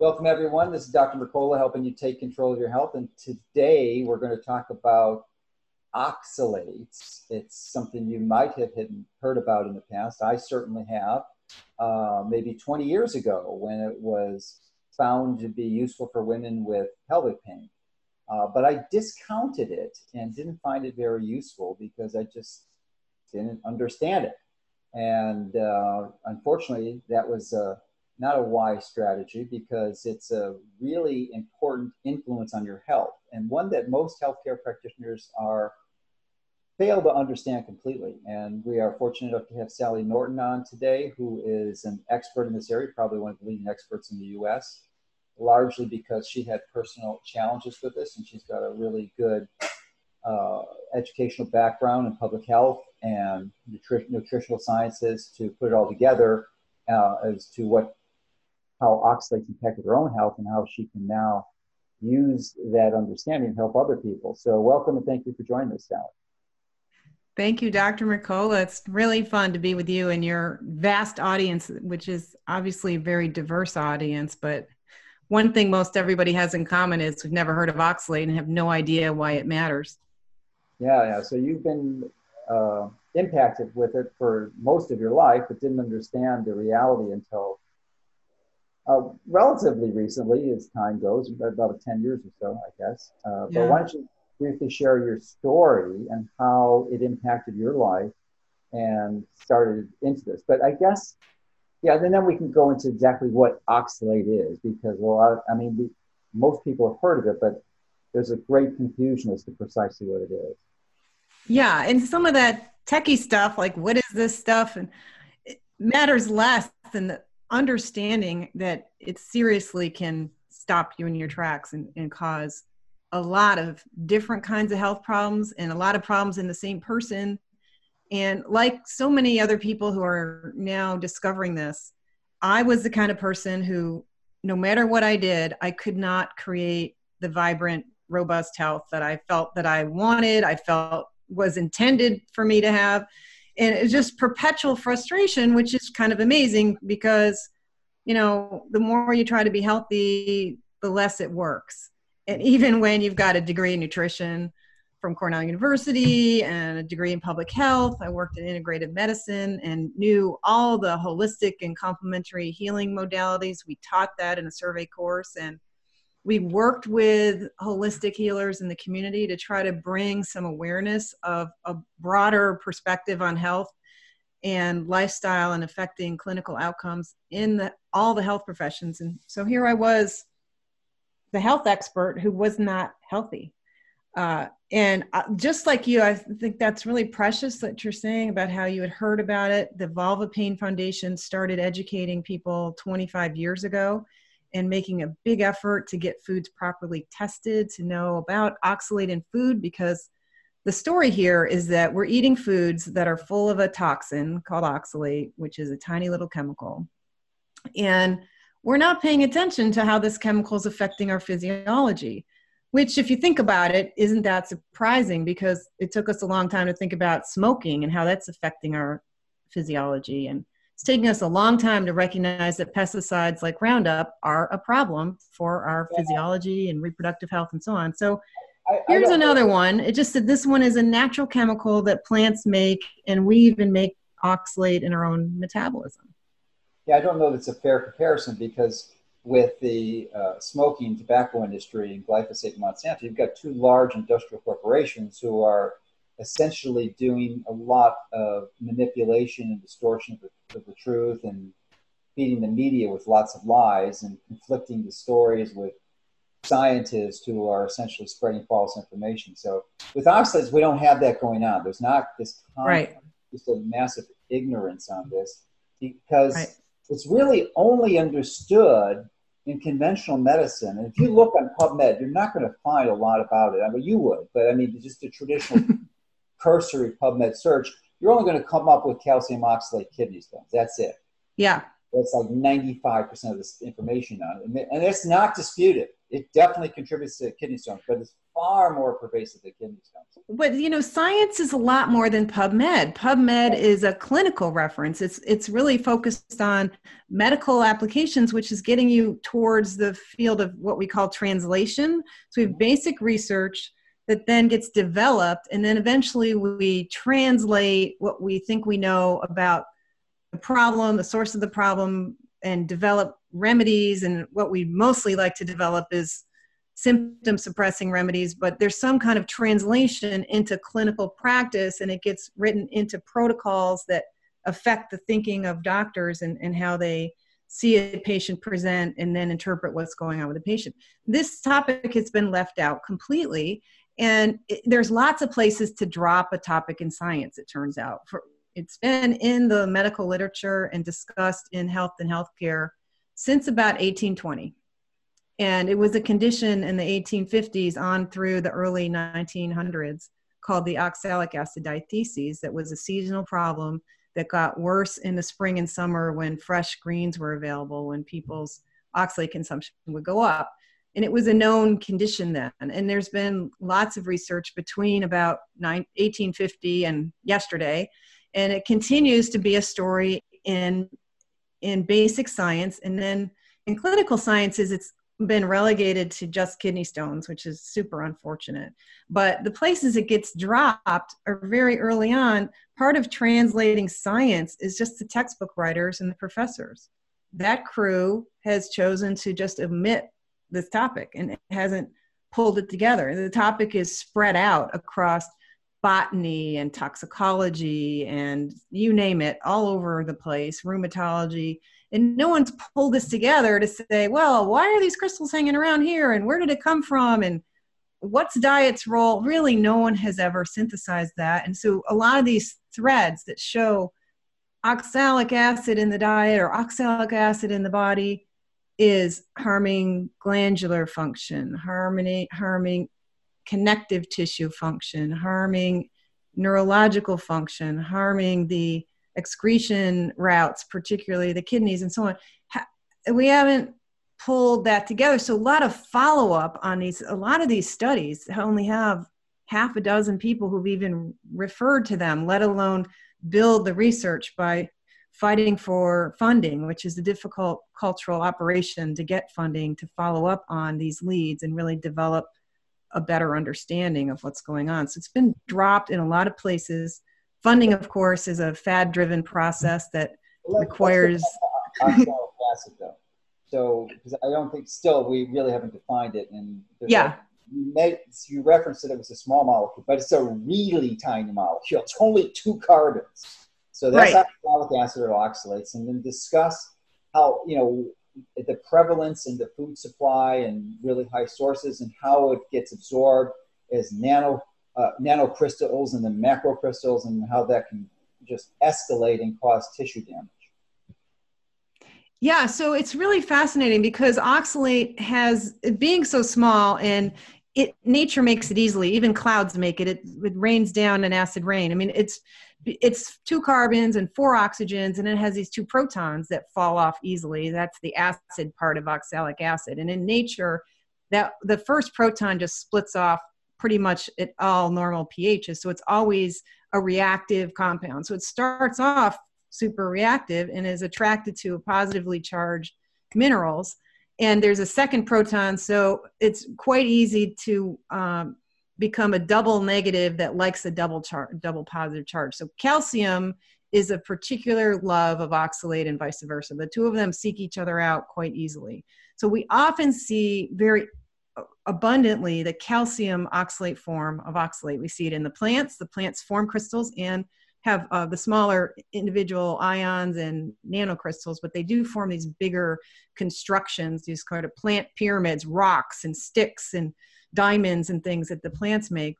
Welcome, everyone. This is Dr. Mercola helping you take control of your health. And today we're going to talk about oxalates. It's something you might have heard about in the past. I certainly have. Uh, maybe 20 years ago when it was found to be useful for women with pelvic pain. Uh, but I discounted it and didn't find it very useful because I just didn't understand it. And uh, unfortunately, that was uh, not a wise strategy because it's a really important influence on your health and one that most healthcare practitioners are fail to understand completely. And we are fortunate enough to have Sally Norton on today, who is an expert in this area, probably one of the leading experts in the US, largely because she had personal challenges with this and she's got a really good uh, educational background in public health and nutri- nutritional sciences to put it all together uh, as to what how oxalates impacted her own health and how she can now use that understanding to help other people. So welcome and thank you for joining us, Sally. Thank you, Dr. Mercola. It's really fun to be with you and your vast audience, which is obviously a very diverse audience. But one thing most everybody has in common is we've never heard of oxalate and have no idea why it matters. Yeah, yeah. So you've been uh, impacted with it for most of your life, but didn't understand the reality until uh, relatively recently, as time goes, about 10 years or so, I guess. Uh, yeah. But why don't you briefly share your story and how it impacted your life and started into this? But I guess, yeah, and then we can go into exactly what oxalate is because, well, I, I mean, we, most people have heard of it, but there's a great confusion as to precisely what it is. Yeah, and some of that techie stuff, like what is this stuff, and it matters less than the understanding that it seriously can stop you in your tracks and, and cause a lot of different kinds of health problems and a lot of problems in the same person. And like so many other people who are now discovering this, I was the kind of person who, no matter what I did, I could not create the vibrant, robust health that I felt that I wanted, I felt was intended for me to have and it's just perpetual frustration which is kind of amazing because you know the more you try to be healthy the less it works. And even when you've got a degree in nutrition from cornell university and a degree in public health i worked in integrative medicine and knew all the holistic and complementary healing modalities. We taught that in a survey course and we worked with holistic healers in the community to try to bring some awareness of a broader perspective on health and lifestyle and affecting clinical outcomes in the, all the health professions. And so here I was, the health expert who was not healthy. Uh, and uh, just like you, I think that's really precious that you're saying about how you had heard about it. The Vulva Pain Foundation started educating people 25 years ago and making a big effort to get foods properly tested to know about oxalate in food because the story here is that we're eating foods that are full of a toxin called oxalate, which is a tiny little chemical. And we're not paying attention to how this chemical is affecting our physiology, which, if you think about it, isn't that surprising because it took us a long time to think about smoking and how that's affecting our physiology. And it's taking us a long time to recognize that pesticides like Roundup are a problem for our yeah. physiology and reproductive health and so on. So I, here's I another one. It just said this one is a natural chemical that plants make, and we even make oxalate in our own metabolism. Yeah, I don't know if it's a fair comparison because with the uh, smoking tobacco industry and glyphosate and Monsanto, you've got two large industrial corporations who are essentially doing a lot of manipulation and distortion of the, of the truth and feeding the media with lots of lies and conflicting the stories with scientists who are essentially spreading false information. So with oxalates, we don't have that going on. There's not this right. just a massive ignorance on this because right. it's really only understood in conventional medicine. And if you look on PubMed, you're not going to find a lot about it. I mean, you would, but I mean, just a traditional cursory PubMed search, you're only going to come up with calcium oxalate kidney stones. That's it. Yeah. That's like 95% of this information on it. And it's not disputed. It definitely contributes to kidney stones, but it's far more pervasive than kidney stones. But you know, science is a lot more than PubMed. PubMed is a clinical reference. It's it's really focused on medical applications, which is getting you towards the field of what we call translation. So we have mm-hmm. basic research that then gets developed, and then eventually we translate what we think we know about the problem, the source of the problem, and develop remedies. And what we mostly like to develop is symptom suppressing remedies, but there's some kind of translation into clinical practice and it gets written into protocols that affect the thinking of doctors and, and how they see a patient present and then interpret what's going on with the patient. This topic has been left out completely, and it, there's lots of places to drop a topic in science, it turns out. For, it's been in the medical literature and discussed in health and healthcare since about 1820 and it was a condition in the 1850s on through the early 1900s called the oxalic acid diathesis that was a seasonal problem that got worse in the spring and summer when fresh greens were available when people's oxalate consumption would go up and it was a known condition then and there's been lots of research between about 1850 and yesterday and it continues to be a story in in basic science and then in clinical sciences it's been relegated to just kidney stones, which is super unfortunate. But the places it gets dropped are very early on. Part of translating science is just the textbook writers and the professors. That crew has chosen to just omit this topic and it hasn't pulled it together. The topic is spread out across botany and toxicology and you name it, all over the place, rheumatology and no one's pulled this together to say well why are these crystals hanging around here and where did it come from and what's diet's role really no one has ever synthesized that and so a lot of these threads that show oxalic acid in the diet or oxalic acid in the body is harming glandular function harming harming connective tissue function harming neurological function harming the excretion routes, particularly the kidneys and so on. We haven't pulled that together. So a lot of follow up on these, a lot of these studies only have half a dozen people who've even referred to them, let alone build the research by fighting for funding, which is a difficult cultural operation to get funding to follow up on these leads and really develop a better understanding of what's going on. So it's been dropped in a lot of places funding, of course, is a fad driven process that requires. acid, though. So, because I don't think still we really haven't defined it. And yeah. you, may, you referenced that it was a small molecule, but it's a really tiny molecule. It's only two carbons. So that's right. oxalic acid or oxalates. And then discuss how, you know, the prevalence in the food supply and really high sources and how it gets absorbed as nano uh, nanocrystals and then macrocrystals and how that can just escalate and cause tissue damage. Yeah, so it's really fascinating because oxalate has being so small and it nature makes it easily. Even clouds make it. It, it rains down an acid rain. I mean, it's it's two carbons and four oxygens, and it has these two protons that fall off easily. That's the acid part of oxalic acid. And in nature, that the first proton just splits off pretty much at all normal pHs. So it's always a reactive compound. So it starts off super reactive and is attracted to positively charged minerals. And there's a second proton, so it's quite easy to um, become a double negative that likes a double char- double positive charge. So calcium is a particular love of oxalate and vice versa. The two of them seek each other out quite easily. So we often see very abundantly the calcium oxalate form of oxalate. We see it in the plants. The plants form crystals and have uh, the smaller individual ions and nanocrystals, but they do form these bigger constructions, these kind of plant pyramids, rocks and sticks and diamonds and things that the plants make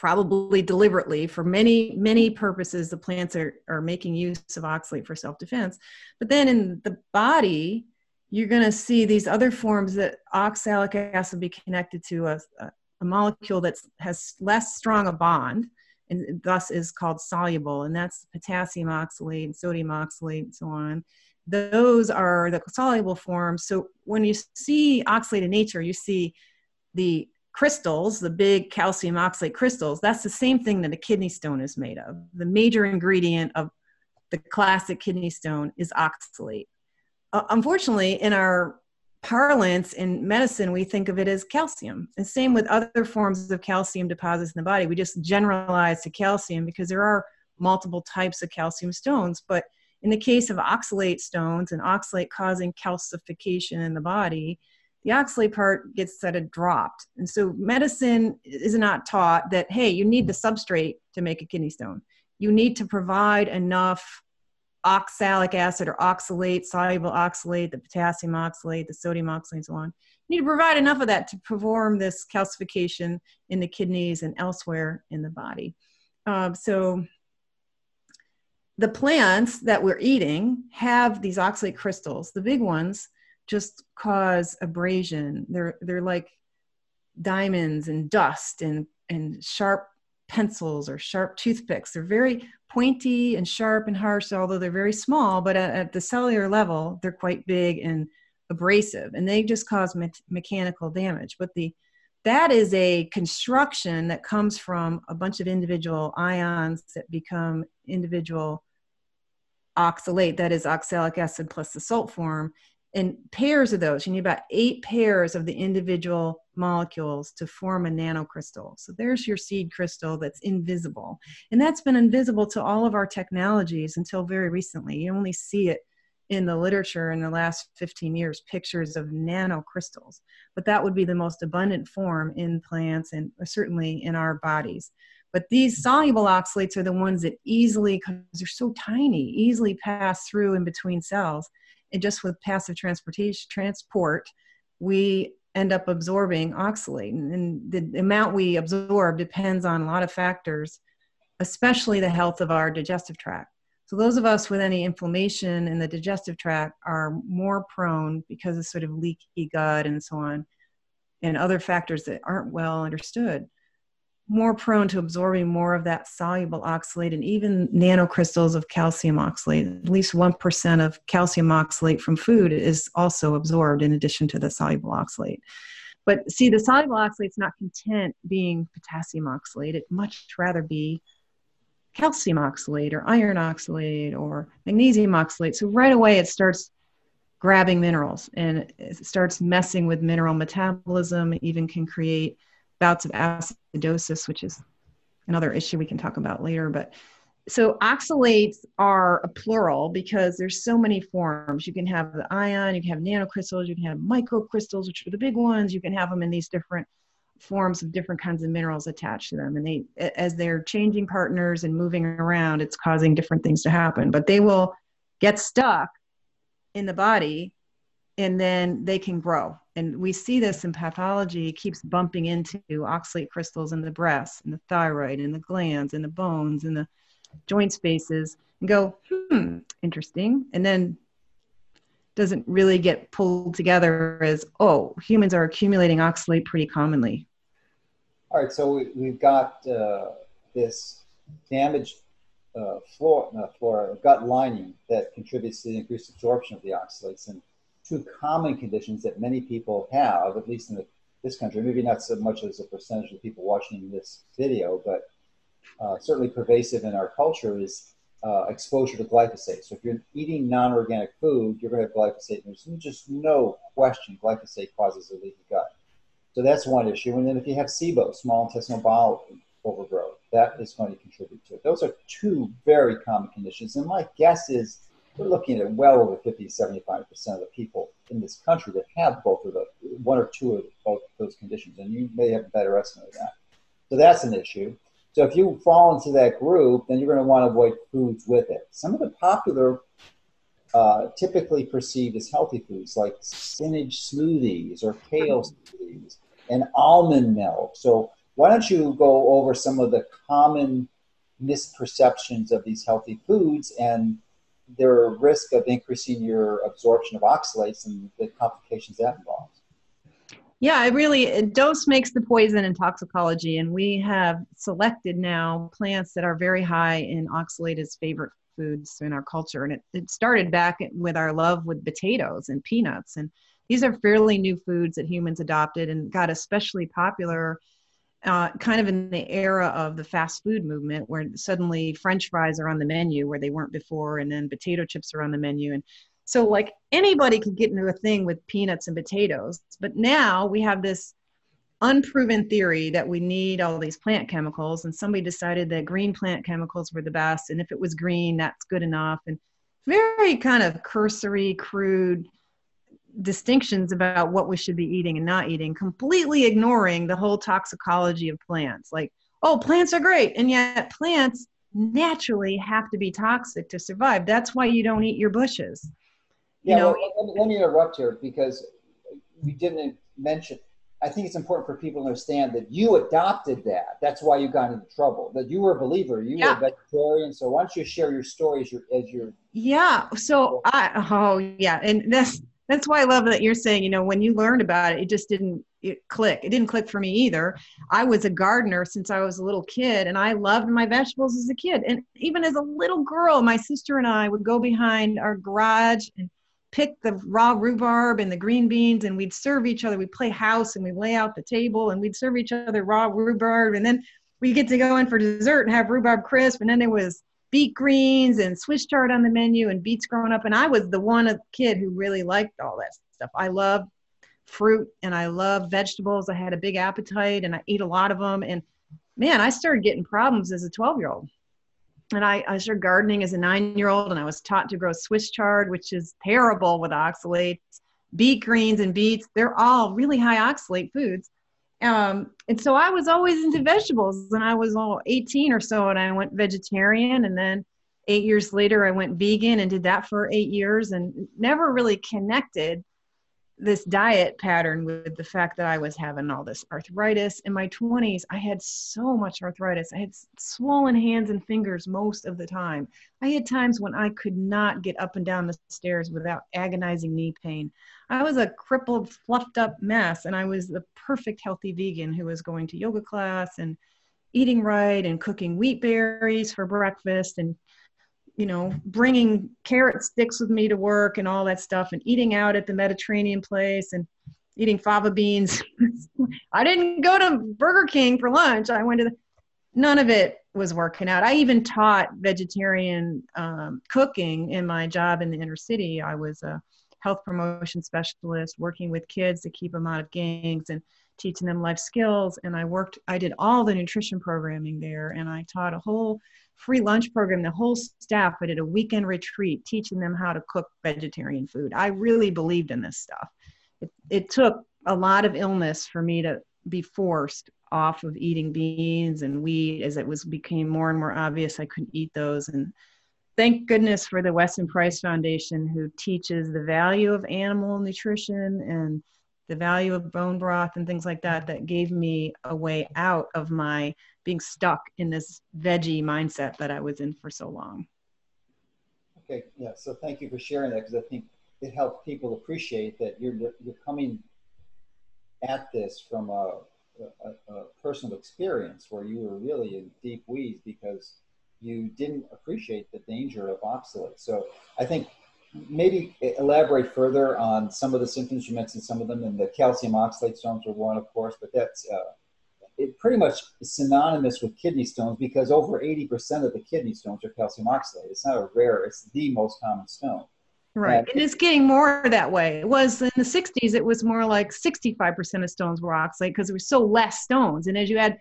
probably deliberately for many many purposes the plants are, are making use of oxalate for self-defense. But then in the body you're going to see these other forms that oxalic acid be connected to a, a molecule that has less strong a bond and thus is called soluble and that's potassium oxalate and sodium oxalate and so on. Those are the soluble forms. So when you see oxalate in nature you see the crystals, the big calcium oxalate crystals, that's the same thing that a kidney stone is made of. The major ingredient of the classic kidney stone is oxalate. Uh, unfortunately, in our parlance in medicine, we think of it as calcium. And same with other forms of calcium deposits in the body. We just generalize to calcium because there are multiple types of calcium stones. But in the case of oxalate stones and oxalate causing calcification in the body, the oxalate part gets sort of dropped. And so medicine is not taught that, hey, you need the substrate to make a kidney stone. You need to provide enough oxalic acid or oxalate, soluble oxalate, the potassium oxalate, the sodium oxalate, and so on. You need to provide enough of that to perform this calcification in the kidneys and elsewhere in the body. Um, so the plants that we're eating have these oxalate crystals. The big ones just cause abrasion. They're they're like diamonds and dust and and sharp pencils or sharp toothpicks. They're very pointy and sharp and harsh, although they're very small, but at, at the cellular level, they're quite big and abrasive, and they just cause me- mechanical damage. But the that is a construction that comes from a bunch of individual ions that become individual oxalate, that is oxalic acid plus the salt form, and pairs of those. You need about eight pairs of the individual molecules to form a nanocrystal. So there's your seed crystal that's invisible. And that's been invisible to all of our technologies until very recently. You only see it in the literature in the last 15 years, pictures of nanocrystals. But that would be the most abundant form in plants and uh, certainly in our bodies. But these soluble oxalates are the ones that easily, because they're so tiny, easily pass through in between cells and just with passive transportation transport, we end up absorbing oxalate. And the amount we absorb depends on a lot of factors, especially the health of our digestive tract. So those of us with any inflammation in the digestive tract are more prone because of sort of leaky gut and so on, and other factors that aren't well understood more prone to absorbing more of that soluble oxalate and even nanocrystals of calcium oxalate. At least 1% of calcium oxalate from food is also absorbed in addition to the soluble oxalate. But see, the soluble oxalate is not content being potassium oxalate. It much rather be calcium oxalate or iron oxalate or magnesium oxalate. So right away it starts grabbing minerals and it starts messing with mineral metabolism, it even can create bouts of acidosis, which is another issue we can talk about later. But so oxalates are a plural because there's so many forms. You can have the ion, you can have nanocrystals, you can have microcrystals, which are the big ones. You can have them in these different forms of different kinds of minerals attached to them. And they, as they're changing partners and moving around, it's causing different things to happen. But they will get stuck in the body and then they can grow. And we see this in pathology, keeps bumping into oxalate crystals in the breast and the thyroid and the glands and the bones and the joint spaces and go, hmm, interesting. And then doesn't really get pulled together as, oh, humans are accumulating oxalate pretty commonly. All right, so we, have got uh, this damaged uh, gut lining that contributes to the increased absorption of the oxalates. And two common conditions that many people have, at least in the, this country, maybe not so much as a percentage of people watching this video, but uh, certainly pervasive in our culture is uh, exposure to glyphosate. So if you're eating non-organic food, you're going to have glyphosate. There's just no question glyphosate causes a leaky gut. So that's one issue. And then if you have SIBO, small intestinal bowel overgrowth, that is going to contribute to it. Those are two very common conditions. And my guess is we're looking at well over 50 75% of the people in this country that have both of the one or two of both of those conditions. And you may have a better estimate of that. So that's an issue. So if you fall into that group, then you're going to want to avoid foods with it. Some of the popular, uh, typically perceived as healthy foods like spinach smoothies or kale smoothies and almond milk. So why don't you go over some of the common misperceptions of these healthy foods and their risk of increasing your absorption of oxalates and the complications that involves. Yeah, it really dose makes the poison in toxicology, and we have selected now plants that are very high in oxalate as favorite foods in our culture. And it, it started back with our love with potatoes and peanuts, and these are fairly new foods that humans adopted and got especially popular uh, kind of in the era of the fast food movement where suddenly french fries are on the menu where they weren't before and then potato chips are on the menu. And so like anybody could get into a thing with peanuts and potatoes but now we have this unproven theory that we need all these plant chemicals and somebody decided that green plant chemicals were the best and if it was green that's good enough and very kind of cursory crude distinctions about what we should be eating and not eating, completely ignoring the whole toxicology of plants. Like, oh, plants are great. And yet, plants naturally have to be toxic to survive. That's why you don't eat your bushes. You yeah, know, well, let, me, interrupt here because you didn't mention. I think it's important for people to understand that you adopted that. That's why you got into trouble. That you were a believer. You yeah. were a vegetarian. So why don't you share your story as your as your yeah. So I oh yeah, and that's that's why I love that you're saying, you know, when you learned about it, it just didn't it click. It didn't click for me either. I was a gardener since I was a little kid and I loved my vegetables as a kid. And even as a little girl, my sister and I would go behind our garage and pick the raw rhubarb and the green beans and we'd serve each other. We'd play house and we'd lay out the table and we'd serve each other raw rhubarb. And then we get to go in for dessert and have rhubarb crisp. And then there was beet greens and Swiss chard on the menu and beets growing up. And I was the one kid who really liked all that stuff. I love fruit and I love vegetables. I had a big appetite and I eat a lot of them. And man, I started getting problems as a 12 year old. And I, I started gardening as a nine year old and I was taught to grow Swiss chard, which is terrible with oxalates. Beet greens and beets, they're all really high oxalate foods. Um, and so I was always into vegetables and I was all 18 or so and I went vegetarian and then eight years later I went vegan and did that for eight years and never really connected this diet pattern with the fact that I was having all this arthritis in my 20s. I had so much arthritis. I had swollen hands and fingers most of the time. I had times when I could not get up and down the stairs without agonizing knee pain. I was a crippled, fluffed up mess, and I was the perfect healthy vegan who was going to yoga class and eating right and cooking wheat berries for breakfast and you know, bringing carrot sticks with me to work and all that stuff, and eating out at the Mediterranean place and eating fava beans. I didn't go to Burger King for lunch. I went to the, none of it was working out. I even taught vegetarian um, cooking in my job in the inner city. I was a health promotion specialist working with kids to keep them out of gangs and teaching them life skills. And I worked, I did all the nutrition programming there, and I taught a whole free lunch program, the whole staff. I did a weekend retreat teaching them how to cook vegetarian food. I really believed in this stuff. It, it took a lot of illness for me to be forced off of eating beans and wheat as it was became more and more obvious I couldn't eat those. And thank goodness for the Weston Price Foundation who teaches the value of animal nutrition and the value of bone broth and things like that that gave me a way out of my being stuck in this veggie mindset that I was in for so long. Okay, yeah. So thank you for sharing that because I think it helps people appreciate that you're you're coming at this from a, a, a personal experience where you were really in deep weeds because you didn't appreciate the danger of oxalate. So I think maybe elaborate further on some of the symptoms you mentioned some of them and the calcium oxalate stones are one of course but that's uh, it pretty much is synonymous with kidney stones because over 80% of the kidney stones are calcium oxalate it's not a rare it's the most common stone right and, and it's getting more that way it was in the 60s it was more like 65% of stones were oxalate because there were so less stones and as you add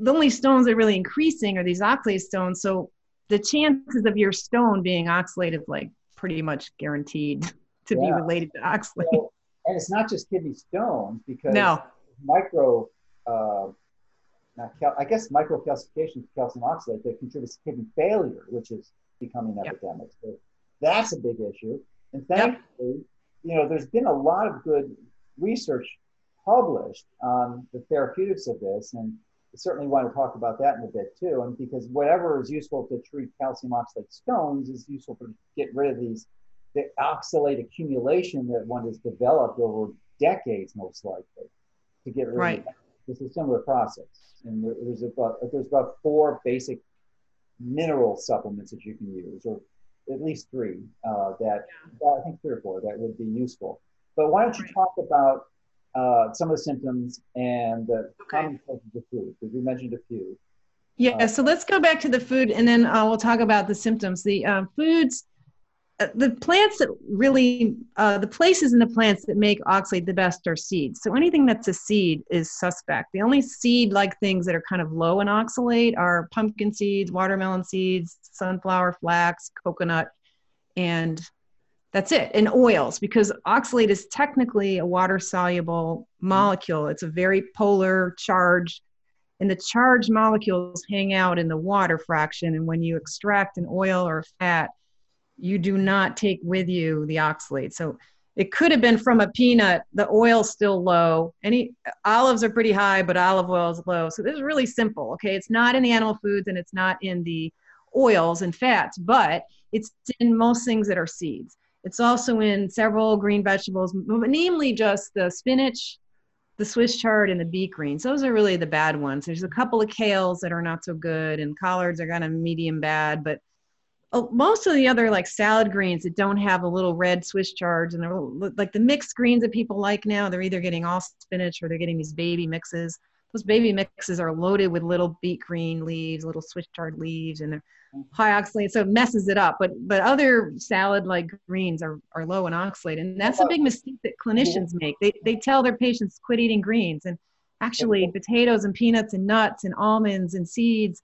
the only stones that are really increasing are these oxalate stones so the chances of your stone being oxalated like pretty much guaranteed to yeah. be related to oxalate. So, and it's not just kidney stones because no. micro, uh, cal- I guess microcalcification calcium oxalate that contributes to kidney failure, which is becoming yep. epidemic. So that's a big issue. And thankfully, yep. you know, there's been a lot of good research published on the therapeutics of this, and certainly want to talk about that in a bit too. And because whatever is useful to treat calcium oxalate stones is useful to get rid of these the oxalate accumulation that one has developed over decades, most likely, to get rid right. of. It's a similar process, and there's about there's about four basic mineral supplements that you can use, or at least three uh, that I think three or four that would be useful. But why don't you talk about uh, some of the symptoms and the Okay. common sources of food? Because you mentioned a few. Yeah, Uh, so let's go back to the food and then uh, we'll talk about the symptoms. The uh, foods, the plants that really, uh, the places in the plants that make oxalate the best are seeds. So anything that's a seed is suspect. The only seed like things that are kind of low in oxalate are pumpkin seeds, watermelon seeds, sunflower, flax, coconut, and that's it. And oils, because oxalate is technically a water soluble molecule. It's a very polar charged and the charged molecules hang out in the water fraction and when you extract an oil or a fat you do not take with you the oxalate so it could have been from a peanut the oil's still low any olives are pretty high but olive oil is low so this is really simple okay it's not in the animal foods and it's not in the oils and fats but it's in most things that are seeds it's also in several green vegetables namely just the spinach the Swiss chard and the beet greens. Those are really the bad ones. There's a couple of kales that are not so good, and collards are kind of medium bad. But Oh, most of the other like salad greens that don't have a little red Swiss chards and they're like the mixed greens that people like now, they're either getting all spinach or they're getting these baby mixes. Those baby mixes are loaded with little beet green leaves, little Swiss chard leaves, and they're high oxalate, so it messes it up. But but other salad like greens are, are low in oxalate, and that's a big mistake that clinicians make. They they tell their patients quit eating greens, and actually potatoes and peanuts and nuts and almonds and seeds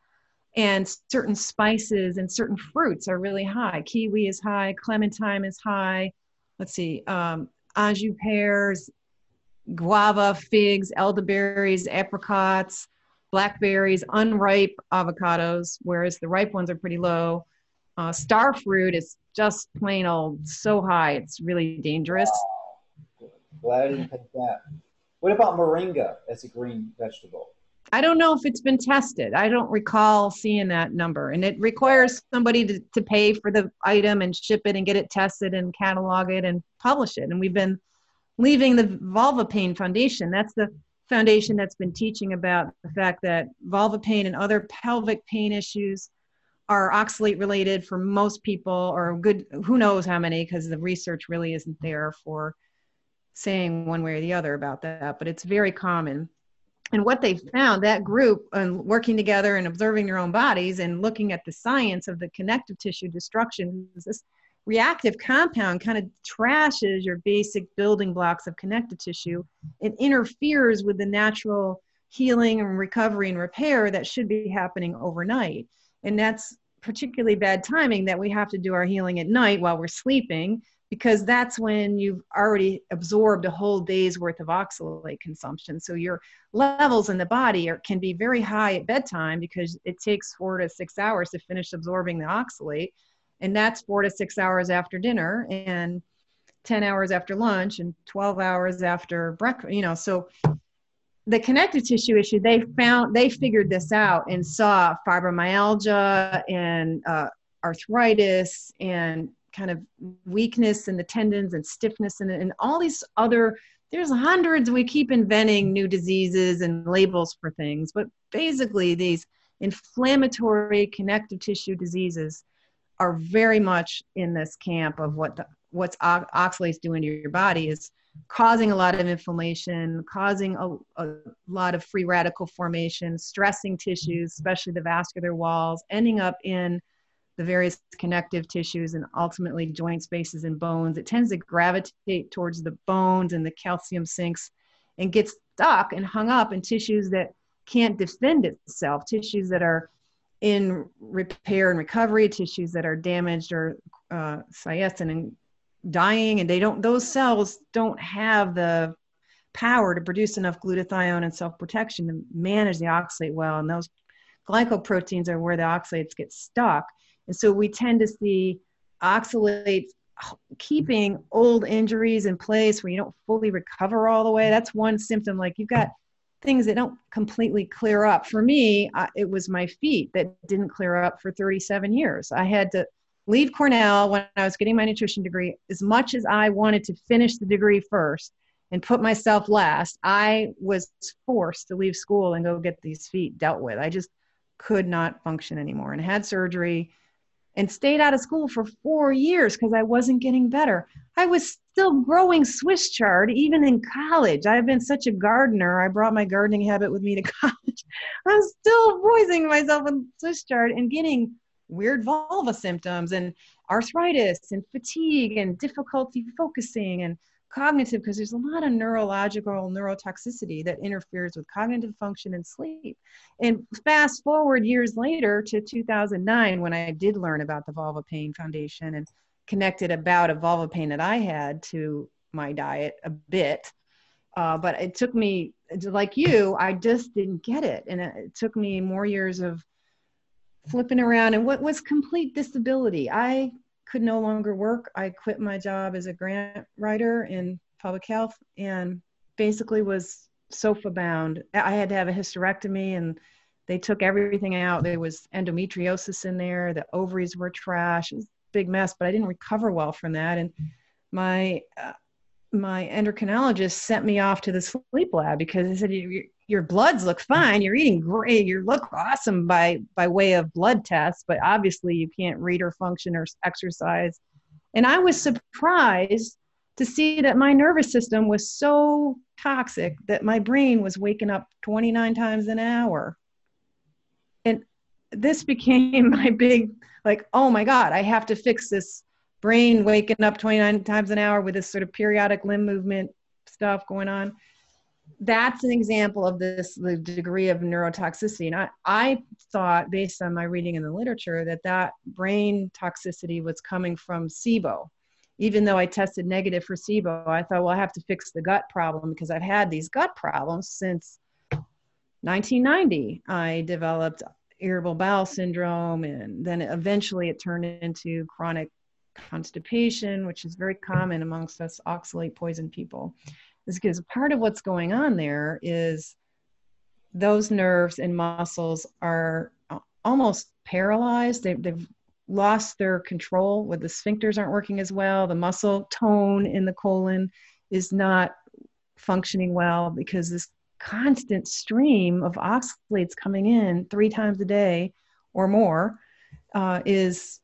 and certain spices and certain fruits are really high. Kiwi is high, clementine is high. Let's see, um, anjou pears, guava, figs, elderberries, apricots, blackberries, unripe avocados, whereas the ripe ones are pretty low. Uh, star fruit is just plain old so high, it's really dangerous. Glad I didn't pick that. What about moringa as a green vegetable? I don't know if it's been tested. I don't recall seeing that number. And it requires somebody to, to pay for the item and ship it and get it tested and catalog it and publish it. And we've been leaving the vulva pain foundation. That's the foundation that's been teaching about the fact that vulva pain and other pelvic pain issues are oxalate related for most people or good who knows how many because the research really isn't there for saying one way or the other about that but it's very common and what they found that group and working together and observing their own bodies and looking at the science of the connective tissue destruction this reactive compound kind of trashes your basic building blocks of connective tissue. It interferes with the natural healing and recovery and repair that should be happening overnight. And that's particularly bad timing that we have to do our healing at night while we're sleeping because that's when you've already absorbed a whole day's worth of oxalate consumption. So your levels in the body are, can be very high at bedtime because it takes four to six hours to finish absorbing the oxalate. And that's four to six hours after dinner and 10 hours after lunch and 12 hours after breakfast you know. So the connective tissue issue they found they figured this out and saw fibromyalgia and uh, arthritis and kind of weakness in the tendons and stiffness and, and all these other there's hundreds we keep inventing new diseases and labels for things but basically these inflammatory connective tissue diseases are very much in this camp of what the, what's oxalates doing to your body is causing a lot of inflammation, causing a, a, lot of free radical formation, stressing tissues, especially the vascular walls, ending up in the various connective tissues and ultimately joint spaces and bones. It tends to gravitate towards the bones and the calcium sinks and gets stuck and hung up in tissues that can't defend itself, tissues that are in repair and recovery, tissues that are damaged or uh, and dying and they don't those cells don't have the power to produce enough glutathione and self-protection to manage the oxalate well and those glycoproteins are where the oxalates get stuck and so we tend to see oxalates keeping old injuries in place where you don't fully recover all the way that's one symptom like you've got things that don't completely clear up for me it was my feet that didn't clear up for 37 years i had to leave Cornell when I was getting my nutrition degree, as much as I wanted to finish the degree first and put myself last, I was forced to leave school and go get these feet dealt with. I just could not function anymore and had surgery. And stayed out of school for four years because I wasn't getting better. I was still growing Swiss chard even in college. I've been such a gardener. I brought my gardening habit with me to college. I'm still poisoning myself with Swiss chard and getting weird vulva symptoms and arthritis and fatigue and difficulty focusing and cognitive because there's a lot of neurological neurotoxicity that interferes with cognitive function and sleep. And fast forward years later to 2009 when I did learn about the Vulva Pain Foundation and connected about a vulva pain that I had to my diet a bit. Uh, but it took me, like you, I just didn't get it. And it took me more years of flipping around and what was complete disability. I could no longer work. I quit my job as a grant writer in public health and basically was sofa bound. I had to have a hysterectomy and they took everything out. There was endometriosis in there. The ovaries were trash. It was a big mess, but I didn't recover well from that. And my uh, my endocrinologist sent me off to the sleep lab because he said your bloods look mm. fine. You're eating great. You look awesome by by way of blood tests but obviously you can't read or function or exercise. And i was surprised to see that my nervous system was so toxic that my brain was waking up 29 times an hour. And this became my big like oh my god i have to fix this brain waking up 29 times an hour with this sort of periodic limb movement stuff going on that's an example of this the degree of neurotoxicity. And I, I thought based on my reading in the literature that that brain toxicity was coming from sibo. Even though i tested negative for sibo i thought well i have to fix the gut problem because i've had these gut problems since 1990 i developed irritable bowel syndrome and then eventually it turned into chronic constipation which is very common amongst us oxalate poison people is because part of what's going on there is those nerves and muscles are almost paralyzed. They, they've lost their control where the sphincters aren't working as well. The muscle tone in the colon is not functioning well because this constant stream of oxalates coming in three times a day or more uh, is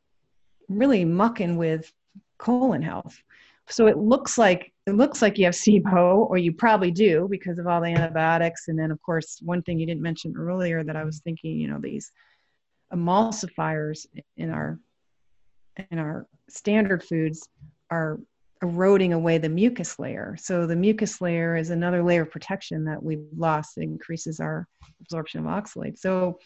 really mucking with colon health. So it looks like it looks like you have SIBO, or you probably do because of all the antibiotics. And then, of course, one thing you didn't mention earlier that I was thinking, you know, these emulsifiers in our in our standard foods are eroding away the mucus layer. So the mucus layer is another layer of protection that we've lost. It increases our absorption of oxalate. So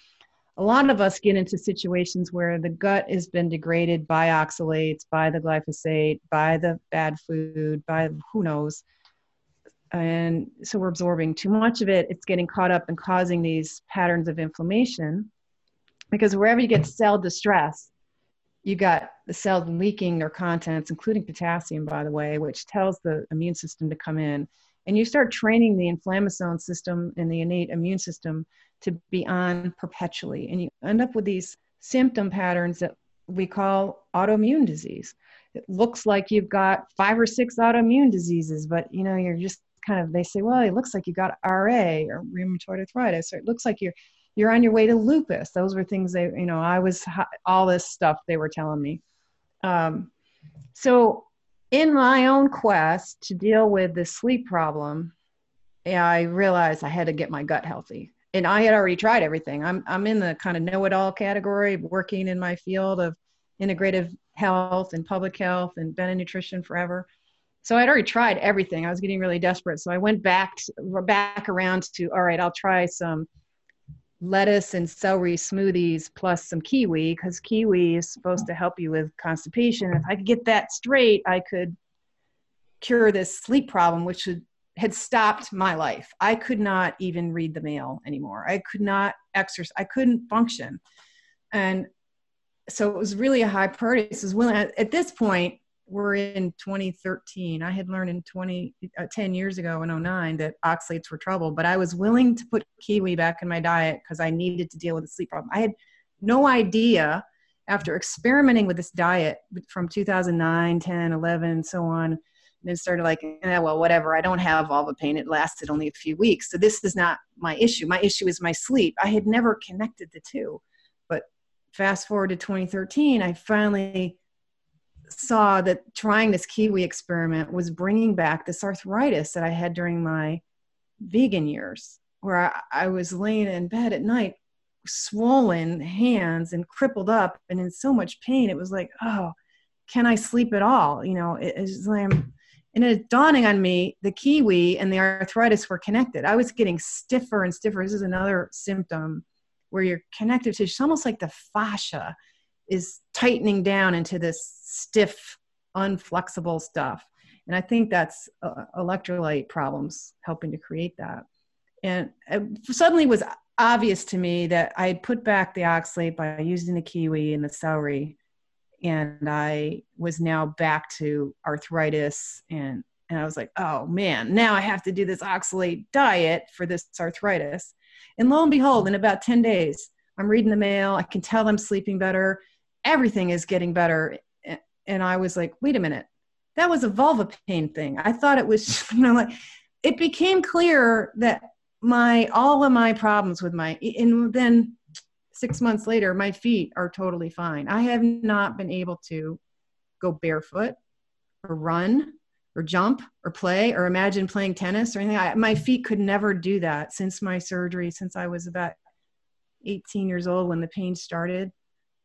a lot of us get into situations where the gut has been degraded by oxalates, by the glyphosate, by the bad food, by who knows. And so we're absorbing too much of it. It's getting caught up and causing these patterns of inflammation. Because wherever you get cell distress, you got the cells leaking their contents, including potassium, by the way, which tells the immune system to come in. And you start training the inflammasome system and the innate immune system to be on perpetually. And you end up with these symptom patterns that we call autoimmune disease. It looks like you've got five or six autoimmune diseases, but you know, you're just kind of they say, well, it looks like you got RA or rheumatoid arthritis, or it looks like you're you're on your way to lupus. Those were things they, you know, I was all this stuff they were telling me. Um, so, in my own quest to deal with the sleep problem, I realized I had to get my gut healthy and I had already tried everything. I'm I'm in the kind of know-it-all category, working in my field of integrative health and public health and been in nutrition forever. So I'd already tried everything. I was getting really desperate. So I went back back around to all right, I'll try some lettuce and celery smoothies plus some kiwi because kiwi is supposed to help you with constipation. If I could get that straight, I could cure this sleep problem, which had stopped my life. I could not even read the mail anymore. I could not exercise. I couldn't function. And so it was really a high priority. This is willing at this point, we're in 2013. I had learned in 20, uh, 10 years ago in 09 that oxalates were trouble, but I was willing to put kiwi back in my diet because I needed to deal with the sleep problem. I had no idea after experimenting with this diet from 2009, 10, 11, so on, and then started like, eh, well, whatever. I don't have vulva pain. It lasted only a few weeks. So this is not my issue. My issue is my sleep. I had never connected the two. But fast forward to 2013, I finally saw that trying this kiwi experiment was bringing back this arthritis that I had during my vegan years, where I, I was laying in bed at night, swollen hands and crippled up and in so much pain. It was like, oh, can I sleep at all? You know, it, it's like and it's dawning on me the kiwi and the arthritis were connected. I was getting stiffer and stiffer. This is another symptom where your connective tissue, it's almost like the fascia is tightening down into this stiff, unflexible stuff. And I think that's uh, electrolyte problems helping to create that. And it suddenly was obvious to me that I had put back the oxalate by using the kiwi and the celery. And I was now back to arthritis. And, and I was like, oh man, now I have to do this oxalate diet for this arthritis. And lo and behold, in about 10 days, I'm reading the mail. I can tell I'm sleeping better. Everything is getting better and I was like, wait a minute, that was a vulva pain thing. I thought it was, you know, like it became clear that my all of my problems with my and then six months later, my feet are totally fine. I have not been able to go barefoot or run or jump or play or imagine playing tennis or anything. I, my feet could never do that since my surgery, since I was about 18 years old when the pain started.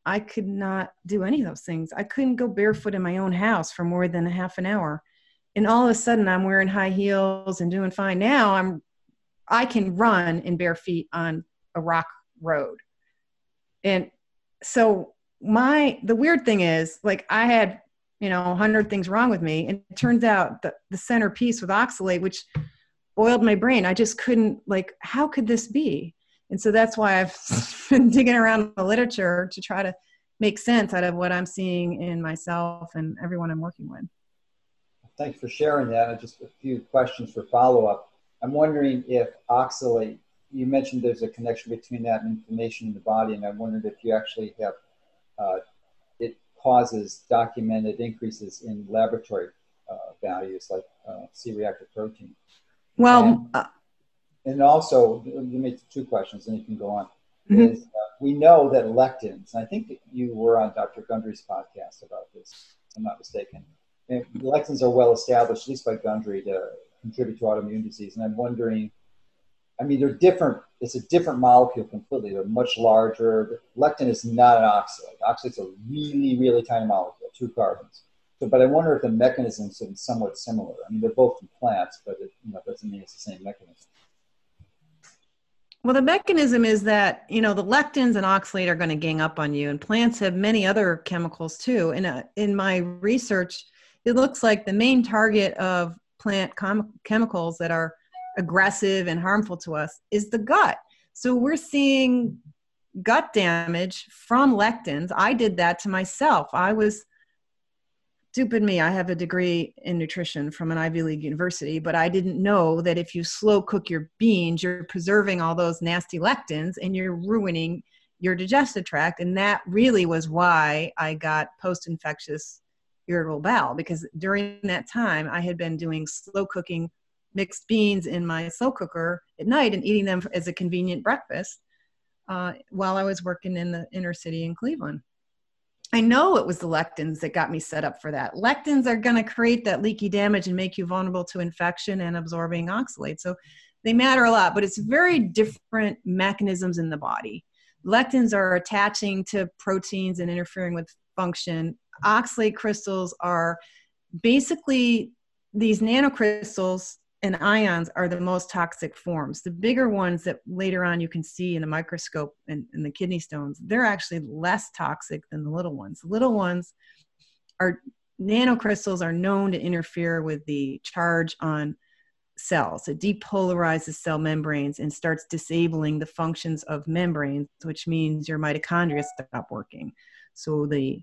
I could not do any of those things. I couldn't go barefoot in my own house for more than a half an hour. And all of a sudden I'm wearing high heels and doing fine. Now I'm I can run in bare feet on a rock road. And so my the weird thing is like I had, you know, 100 things wrong with me and it turns out the, the centerpiece with oxalate which oiled my brain, I just couldn't like how could this be? And so that's why I've been digging around the literature to try to make sense out of what I'm seeing in myself and everyone I'm working with. Thanks for sharing that. Just a few questions for follow up. I'm wondering if oxalate, you mentioned there's a connection between that and inflammation in the body, and I wondered if you actually have, uh, it causes documented increases in laboratory uh, values like uh, C reactive protein. Well, and, also, you made two questions, and you can go on. Mm-hmm. Is, uh, we know that lectins, I think you were on Dr. Gundry's podcast about this, if I'm not mistaken. And lectins are well established, at least by Gundry, to contribute to autoimmune disease. And I'm wondering, I mean, they're different. It's a different molecule completely. They're much larger. Lectin is not an oxalate. Oxalate's a really, really tiny molecule, two carbons. So, but I wonder if the mechanisms are somewhat similar. I mean, they're both from plants, but it you know, doesn't mean it's the same mechanism. Well, the mechanism is that, you know, the lectins and oxalate are going to gang up on you, and plants have many other chemicals too. And uh, in my research, it looks like the main target of plant com- chemicals that are aggressive and harmful to us is the gut. So we're seeing gut damage from lectins. I did that to myself. I was stupid me. I have a degree in nutrition from an Ivy League university, but I didn't know that if you slow cook your beans, you're preserving all those nasty lectins and you're ruining your digestive tract. And that really was why I got post infectious irritable bowel because during that time I had been doing slow cooking mixed beans in my slow cooker at night and eating them as a convenient breakfast uh, while I was working in the inner city in Cleveland. I know it was the lectins that got me set up for that. Lectins are going to create that leaky damage and make you vulnerable to infection and absorbing oxalate. So they matter a lot, but it's very different mechanisms in the body. Lectins are attaching to proteins and interfering with function. Oxalate crystals are basically these nanocrystals and ions are the most toxic forms. The bigger ones that later on you can see in the microscope and the kidney stones, they're actually less toxic than the little ones. The little ones are nanocrystals are known to interfere with the charge on cells. It depolarizes cell membranes and starts disabling the functions of membranes, which means your mitochondria stop working. So the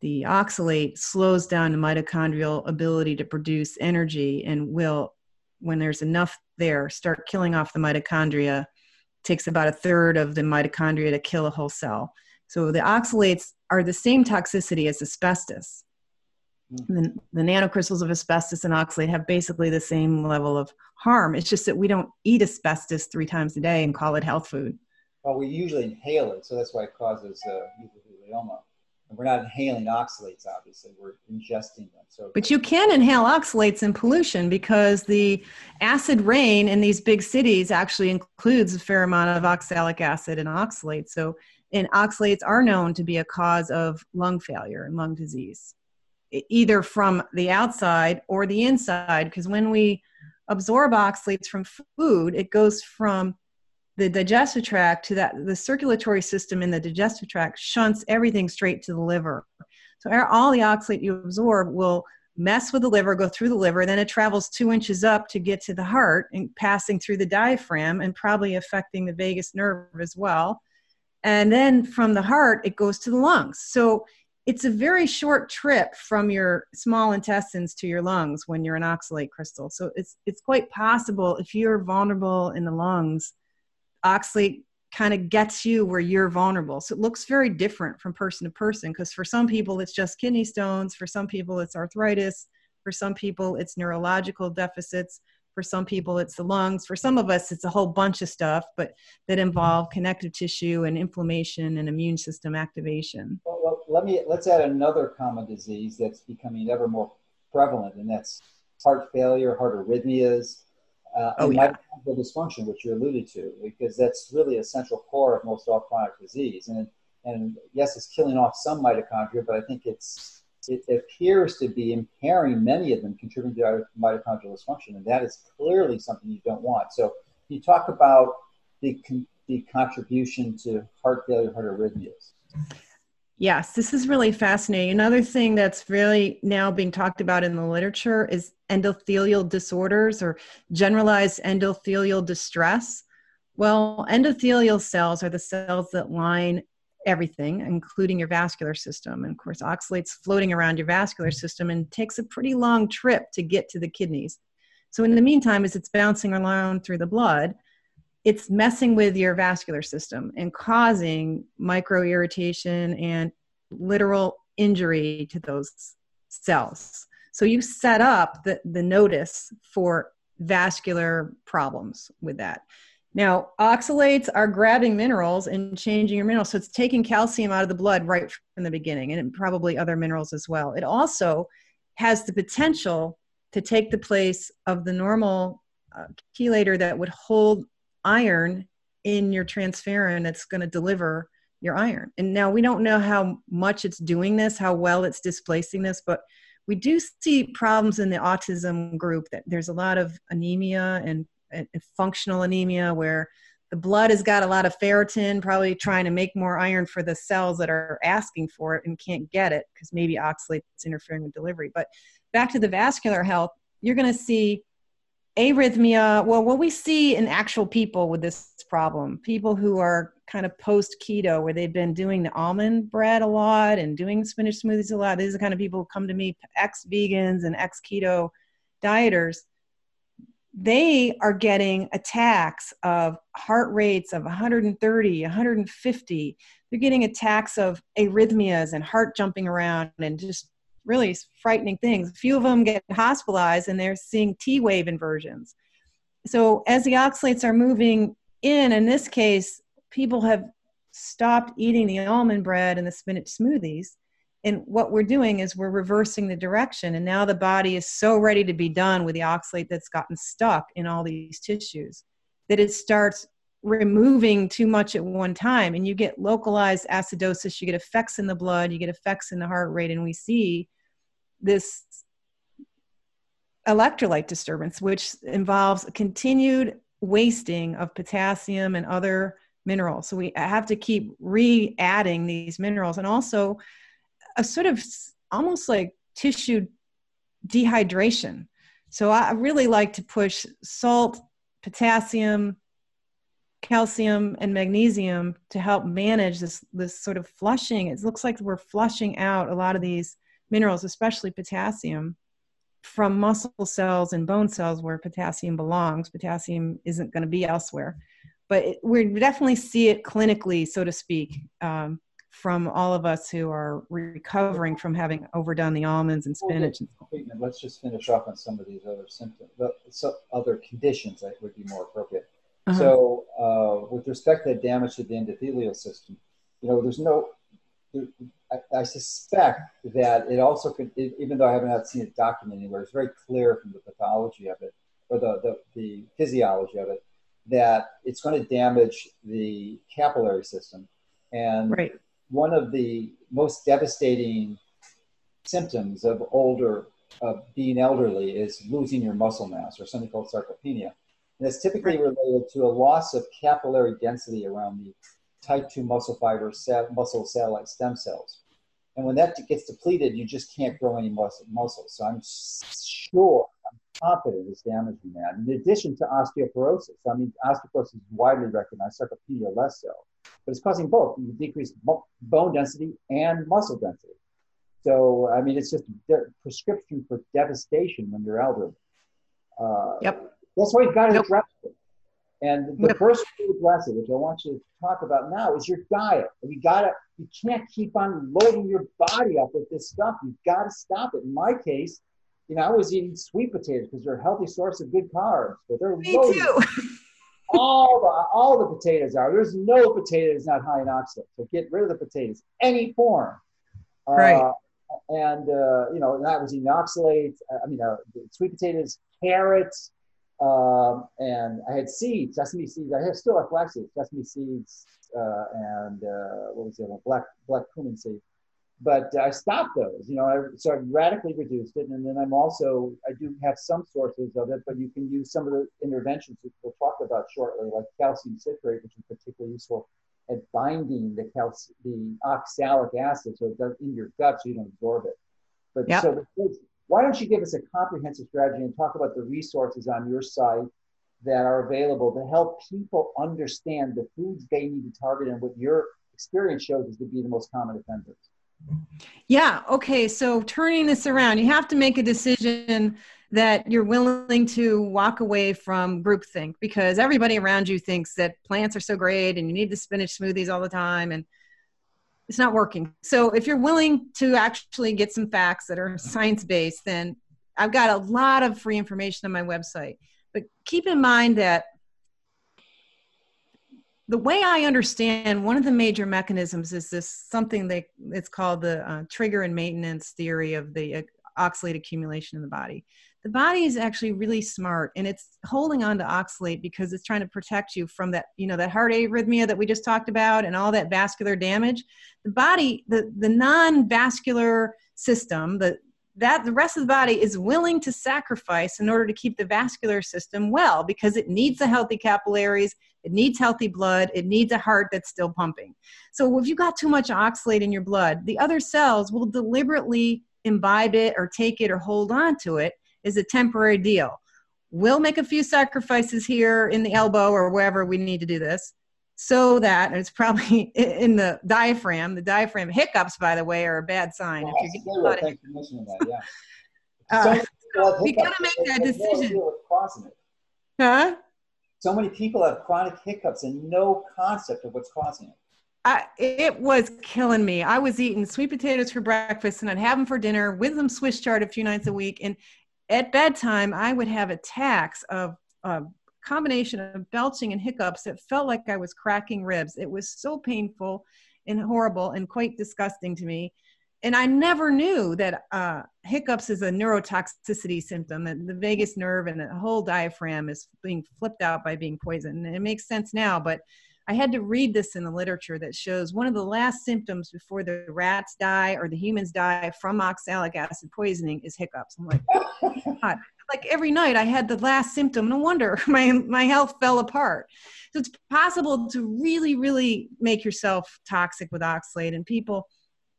the oxalate slows down the mitochondrial ability to produce energy and will when there's enough there, start killing off the mitochondria. It takes about a third of the mitochondria to kill a whole cell. So the oxalates are the same toxicity as asbestos. Mm. The, the nanocrystals of asbestos and oxalate have basically the same level of harm. It's just that we don't eat asbestos three times a day and call it health food. Well, we usually inhale it, so that's why it causes uh, mesothelioma. And we're not inhaling oxalates, obviously. We're ingesting them. So, but you can inhale oxalates in pollution because the acid rain in these big cities actually includes a fair amount of oxalic acid and oxalates. So, and oxalates are known to be a cause of lung failure and lung disease, either from the outside or the inside. Because when we absorb oxalates from food, it goes from the digestive tract to that the circulatory system in the digestive tract shunts everything straight to the liver. So all the oxalate you absorb will mess with the liver go through the liver then it travels two inches up to get to the heart and passing through the diaphragm and probably affecting the vagus nerve as well. And then from the heart it goes to the lungs. So it's a very short trip from your small intestines to your lungs when you're an oxalate crystal. So it's it's quite possible if you're vulnerable in the lungs oxalate kind of gets you where you're vulnerable. So it looks very different from person to person because for some people it's just kidney stones, for some people it's arthritis, for some people it's neurological deficits, for some people it's the lungs, for some of us it's a whole bunch of stuff, but that involve connective tissue and inflammation and immune system activation. Well, well, let me let's add another common disease that's becoming ever more prevalent, and that's heart failure, heart arrhythmias, uh, oh, yeah. mitochondrial dysfunction, which you alluded to, because that's really a central core of most all chronic disease. And, and yes, it's killing off some mitochondria, but I think it's, it appears to be impairing many of them, contributing to mitochondrial dysfunction. And that is clearly something you don't want. So you talk about the, the contribution to heart failure, heart arrhythmias. Yes, this is really fascinating. Another thing that's really now being talked about in the literature is endothelial disorders or generalized endothelial distress. Well, endothelial cells are the cells that line everything, including your vascular system. And of course, oxalate's floating around your vascular system and takes a pretty long trip to get to the kidneys. So, in the meantime, as it's bouncing around through the blood, it's messing with your vascular system and causing micro irritation and literal injury to those cells. So you set up the, the notice for vascular problems with that. Now, oxalates are grabbing minerals and changing your minerals. So it's taking calcium out of the blood right from the beginning and probably other minerals as well. It also has the potential to take the place of the normal uh, chelator that would hold iron in your transferrin that's going to deliver your iron. And now we don't know how much it's doing this, how well it's displacing this, but we do see problems in the autism group that there's a lot of anemia and, and functional anemia where the blood has got a lot of ferritin, probably trying to make more iron for the cells that are asking for it and can't get it because maybe oxalate is interfering with delivery. But back to the vascular health, you're going to see arrhythmia. Well what we see in actual people with this problem people who are kind of post keto where they've been doing the almond bread a lot and doing spinach smoothies a lot these are the kind of people who come to me ex vegans and ex keto dieters. They are getting attacks of heart rates of 130 150 they're getting attacks of arrhythmias and heart jumping around and just really frightening things. A few of them get hospitalized and they're seeing T wave inversions. So, as the oxalates are moving in, in this case, people have stopped eating the almond bread and the spinach smoothies. And what we're doing is we're reversing the direction. And now the body is so ready to be done with the oxalate that's gotten stuck in all these tissues that it starts removing too much at one time. And you get localized acidosis, you get effects in the blood, you get effects in the heart rate. And we see this electrolyte disturbance, which involves continued wasting of potassium and other minerals. So we have to keep re adding these minerals and also a sort of almost like tissue dehydration. So I really like to push salt, potassium, calcium, and magnesium to help manage this, this sort of flushing. It looks like we're flushing out a lot of these minerals, especially potassium, from muscle cells and bone cells where potassium belongs. Potassium isn't going to be elsewhere. But it, we definitely see it clinically, so to speak, um, from all of us who are recovering from having overdone the almonds and spinach. Let's just finish off on some of these other symptoms, so other conditions that would be more appropriate. Uh-huh. So, uh, with respect to the damage to the endothelial system, you know, there's no, I, I suspect that it also could, it, even though I haven't seen it documented anywhere, it's very clear from the pathology of it or the, the, the physiology of it that it's going to damage the capillary system. And right. one of the most devastating symptoms of older of being elderly is losing your muscle mass or something called sarcopenia. And it's typically related to a loss of capillary density around the type 2 muscle fiber muscle satellite stem cells. And when that gets depleted, you just can't grow any muscle, muscle. So I'm sure, I'm confident it's damaging that. In addition to osteoporosis, I mean, osteoporosis is widely recognized, sarcopenia less so, but it's causing both decreased bone density and muscle density. So, I mean, it's just a prescription for devastation when you're elderly. Uh, yep. That's why you've got to yep. address it. And the first way to address it, which I want you to talk about now, is your diet. You gotta, you can't keep on loading your body up with this stuff. You've got to stop it. In my case, you know, I was eating sweet potatoes because they're a healthy source of good carbs, but they're Me loaded. too. all the all the potatoes are. There's no potato that's not high in oxalates. So get rid of the potatoes, any form. Right. Uh, and uh, you know that was inoxalate. I mean, uh, sweet potatoes, carrots, um, and I had seeds, sesame seeds. I have still have flax seeds, sesame seeds, uh, and uh, what was the other one? Black black cumin seed. But I stopped those. You know, I so I radically reduced it, and then I'm also I do have some sources of it, but you can use some of the interventions that we'll talk about shortly, like calcium citrate, which is particularly useful at binding the calcium, the oxalic acid, so it does in your gut, so you don't absorb it. But yep. so why don't you give us a comprehensive strategy and talk about the resources on your site that are available to help people understand the foods they need to target and what your experience shows is to be the most common offenders. Yeah. Okay. So turning this around, you have to make a decision that you're willing to walk away from groupthink because everybody around you thinks that plants are so great and you need the spinach smoothies all the time and it's not working. So if you're willing to actually get some facts that are science based, then I've got a lot of free information on my website. But keep in mind that the way I understand one of the major mechanisms is this something that it's called the uh, trigger and maintenance theory of the uh, oxalate accumulation in the body the body is actually really smart and it's holding on to oxalate because it's trying to protect you from that you know that heart arrhythmia that we just talked about and all that vascular damage. The body the the non-vascular system the that the rest of the body is willing to sacrifice in order to keep the vascular system well because it needs the healthy capillaries it needs healthy blood it needs a heart that's still pumping. So if you got too much oxalate in your blood the other cells will deliberately imbibe it or take it or hold on to it is a temporary deal. We'll make a few sacrifices here in the elbow or wherever we need to do this so that it's probably in the diaphragm. The diaphragm hiccups, by the way, are a bad sign. if you're getting. Thanks for mentioning that. Yeah. uh, so we gotta make that decision. Huh? So many people have chronic hiccups and no concept of what's causing it. I, it was killing me. I was eating sweet potatoes for breakfast and I'd have them for dinner with them Swiss chard a few nights a week. And at bedtime, I would have attacks of a combination of belching and hiccups that felt like I was cracking ribs. It was so painful and horrible and quite disgusting to me. And I never knew that uh, hiccups is a neurotoxicity symptom, that the vagus nerve and the whole diaphragm is being flipped out by being poisoned. And it makes sense now, but I had to read this in the literature that shows one of the last symptoms before the rats die or the humans die from oxalic acid poisoning is hiccups. I'm like, like every night I had the last symptom. No wonder my my health fell apart. So it's possible to really, really make yourself toxic with oxalate, and people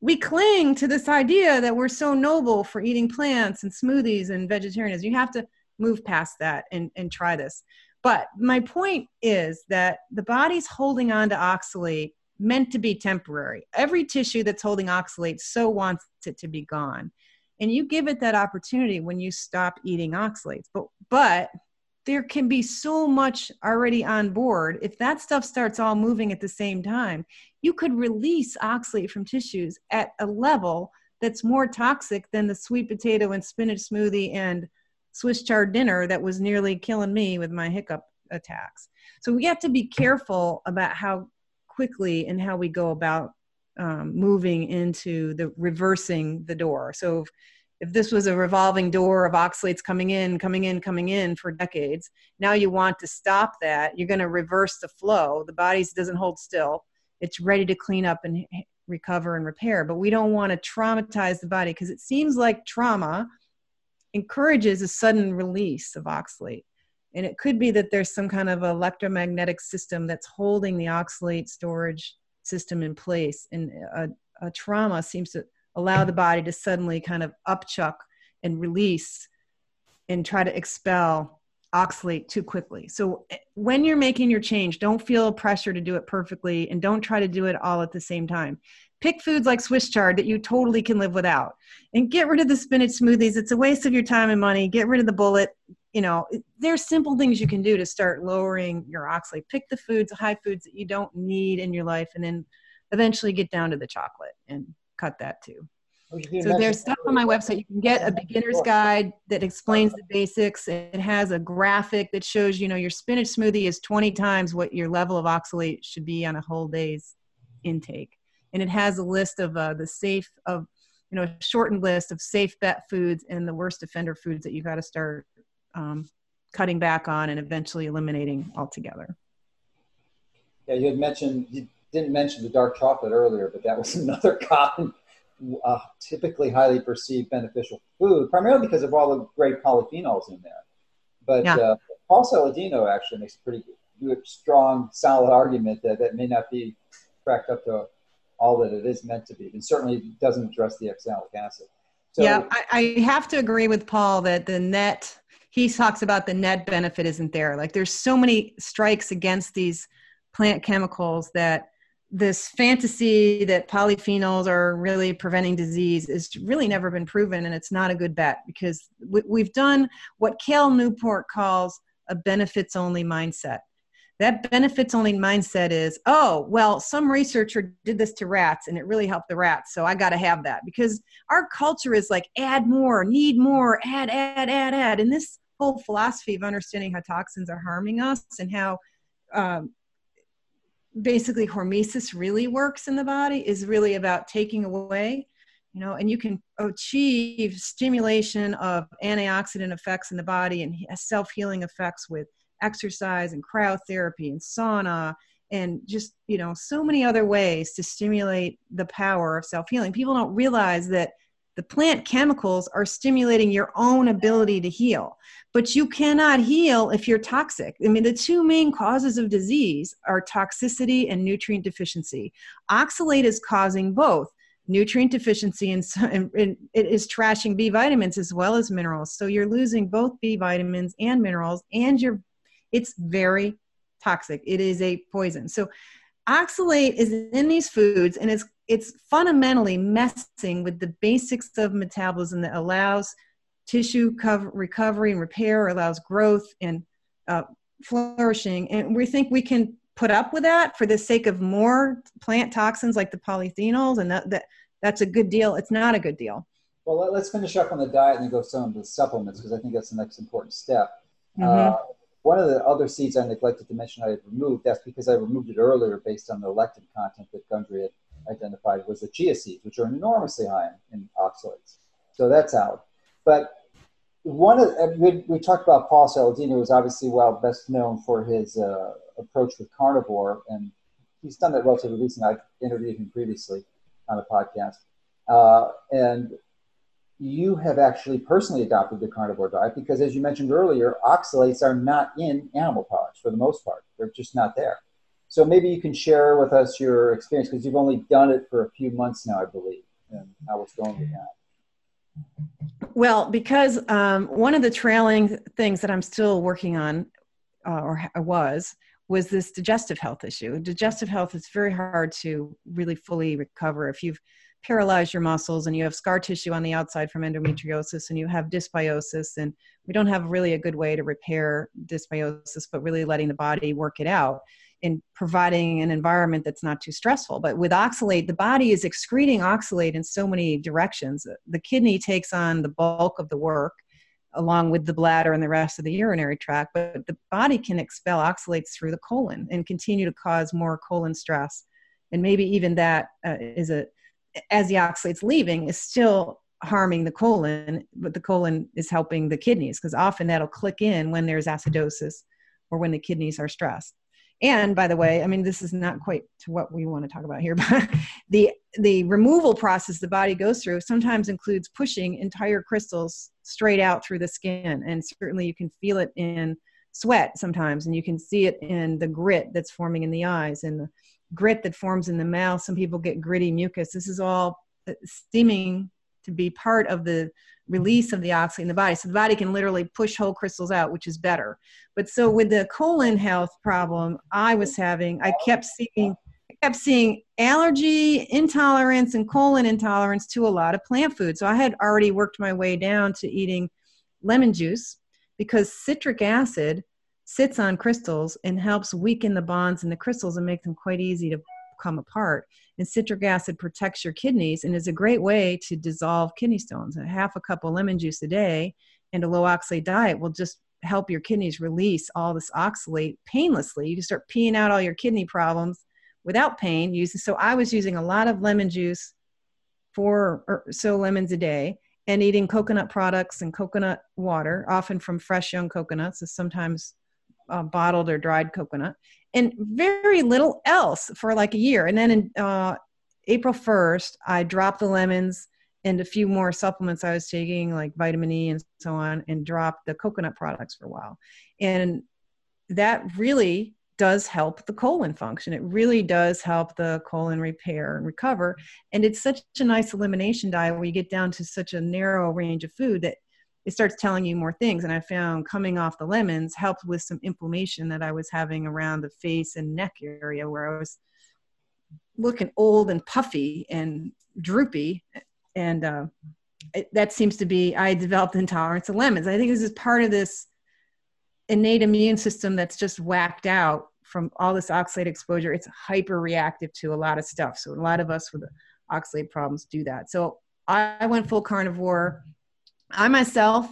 we cling to this idea that we're so noble for eating plants and smoothies and vegetarianism. You have to move past that and, and try this. But my point is that the body's holding on to oxalate meant to be temporary. Every tissue that's holding oxalate so wants it to be gone. And you give it that opportunity when you stop eating oxalates. But but there can be so much already on board. If that stuff starts all moving at the same time, you could release oxalate from tissues at a level that's more toxic than the sweet potato and spinach smoothie and Swiss chard dinner that was nearly killing me with my hiccup attacks. So we have to be careful about how quickly and how we go about um, moving into the reversing the door. So if, if this was a revolving door of oxalates coming in, coming in, coming in for decades, now you want to stop that. You're going to reverse the flow. The body doesn't hold still. It's ready to clean up and recover and repair. But we don't want to traumatize the body because it seems like trauma encourages a sudden release of oxalate. And it could be that there's some kind of electromagnetic system that's holding the oxalate storage system in place. And a, a trauma seems to allow the body to suddenly kind of upchuck and release and try to expel oxalate too quickly. So eh, when you're making your change, don't feel pressure to do it perfectly and don't try to do it all at the same time. Pick foods like Swiss chard that you totally can live without and get rid of the spinach smoothies. It's a waste of your time and money. Get rid of the bullet. You know, there's simple things you can do to start lowering your oxalate. Pick the foods, the high foods that you don't need in your life and then eventually get down to the chocolate and cut that too. So there's stuff on my website. You can get a beginner's guide that explains the basics. It has a graphic that shows, you know, your spinach smoothie is 20 times what your level of oxalate should be on a whole day's intake. And it has a list of uh, the safe of, you know, a shortened list of safe bet foods and the worst offender foods that you got to start um, cutting back on and eventually eliminating altogether. Yeah, you had mentioned you didn't mention the dark chocolate earlier, but that was another common uh, typically highly perceived beneficial food, primarily because of all the great polyphenols in there. But yeah. uh, Paul Saladino actually makes a pretty good, strong, solid argument that that may not be cracked up to all that it is meant to be, and certainly doesn't address the oxalic acid. So, yeah, I, I have to agree with Paul that the net he talks about the net benefit isn't there. Like there's so many strikes against these plant chemicals that this fantasy that polyphenols are really preventing disease is really never been proven and it's not a good bet because we've done what Cal Newport calls a benefits only mindset that benefits only mindset is oh well some researcher did this to rats and it really helped the rats so i got to have that. Because our culture is like add more need more add add add add. And this whole philosophy of understanding how toxins are harming us and how um, basically hormesis really works in the body is really about taking away you know and you can achieve stimulation of antioxidant effects in the body and self-healing effects with exercise and cryotherapy and sauna and just you know so many other ways to stimulate the power of self-healing people don't realize that the plant chemicals are stimulating your own ability to heal, but you cannot heal if you're toxic. I mean, the two main causes of disease are toxicity and nutrient deficiency. Oxalate is causing both nutrient deficiency and, and, and, it is trashing B vitamins as well as minerals. So you're losing both B vitamins and minerals, and you're it's very toxic. It is a poison. So oxalate is in these foods and it's it's fundamentally messing with the basics of metabolism that allows tissue cover, recovery and repair, allows growth and uh, flourishing. And we think we can put up with that for the sake of more plant toxins like the polyphenols, and that, that that's a good deal. It's not a good deal. Well, let's finish up on the diet and then go some of the supplements because I think that's the next important step. Mm-hmm. Uh, one of the other seeds I neglected to mention I had removed, that's because I removed it earlier based on the lectin content that Gundry had identified was the chia seeds, which are enormously high in, in oxalates. So that's out. But one of we, we talked about Paul Saladino, who's obviously well best known for his uh, approach with carnivore, and he's done that relatively recently. I've interviewed him previously on a podcast, uh, and you have actually personally adopted the carnivore diet because, as you mentioned earlier, oxalates are not in animal products for the most part; they're just not there. So maybe you can share with us your experience because you've only done it for a few months now, I believe, and how it's going with that. Well, because um, one of the trailing things that I'm still working on, uh, or was, was this digestive health issue. Digestive health is very hard to really fully recover if you've paralyzed your muscles and you have scar tissue on the outside from endometriosis and you have dysbiosis and we don't have really a good way to repair dysbiosis but really letting the body work it out in providing an environment that's not too stressful. But with oxalate, the body is excreting oxalate in so many directions. The kidney takes on the bulk of the work. along with the bladder and the rest of the urinary tract. But the body can expel oxalates through the colon and continue to cause more colon stress. And maybe even that uh, is a, as the oxalates leaving, is still harming the colon, but the colon is helping the kidneys because often that'll click in when there's acidosis or when the kidneys are stressed. And by the way, I mean this is not quite to what we want to talk about here, but the the removal process the body goes through sometimes includes pushing entire crystals straight out through the skin, and certainly you can feel it in sweat sometimes, and you can see it in the grit that's forming in the eyes and the grit that forms in the mouth. Some people get gritty mucus. This is all uh, seeming to be part of the release of the oxalate in the body. So the body can literally push whole crystals out, which is better. But so with the colon health problem I was having, I kept seeing I kept seeing allergy, intolerance, and colon intolerance to a lot of plant food. So I had already worked my way down to eating lemon juice because citric acid sits on crystals and helps weaken the bonds in the crystals and make them quite easy to come apart. And citric acid protects your kidneys and is a great way to dissolve kidney stones. A half a cup of lemon juice a day and a low oxalate diet will just help your kidneys release all this oxalate painlessly. You can start peeing out all your kidney problems without pain. Using so I was using a lot of lemon juice, four or so lemons a day, and eating coconut products and coconut water, often from fresh young coconuts. is sometimes uh, bottled or dried coconut, and very little else for like a year. And then in uh, April 1st, I dropped the lemons and a few more supplements I was taking, like vitamin E and so on, and dropped the coconut products for a while. And that really does help the colon function. It really does help the colon repair and recover. And it's such a nice elimination diet where you get down to such a narrow range of food that it starts telling you more things. And I found coming off the lemons helped with some inflammation that I was having around the face and neck area where I was looking old and puffy and droopy. And uh, it, that seems to be, I developed intolerance to lemons. I think this is part of this innate immune system that's just whacked out from all this oxalate exposure. It's hyper reactive to a lot of stuff. So a lot of us with oxalate problems do that. So I went full carnivore I myself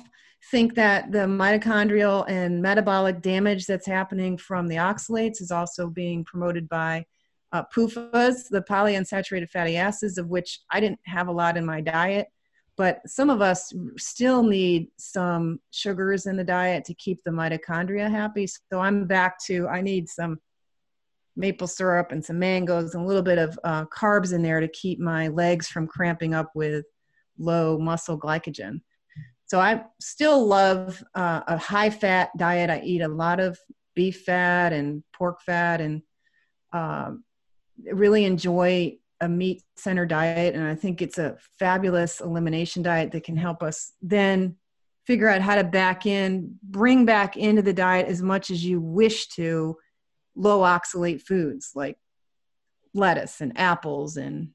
think that the mitochondrial and metabolic damage that's happening from the oxalates is also being promoted by uh, PUFAs, the polyunsaturated fatty acids, of which I didn't have a lot in my diet. But some of us still need some sugars in the diet to keep the mitochondria happy. So I'm back to I need some maple syrup and some mangoes and a little bit of uh, carbs in there to keep my legs from cramping up with low muscle glycogen. So I still love uh, a high fat diet. I eat a lot of beef fat and pork fat and um, really enjoy a meat center diet. And I think it's a fabulous elimination diet that can help us then figure out how to back in, bring back into the diet as much as you wish to low oxalate foods like lettuce and apples and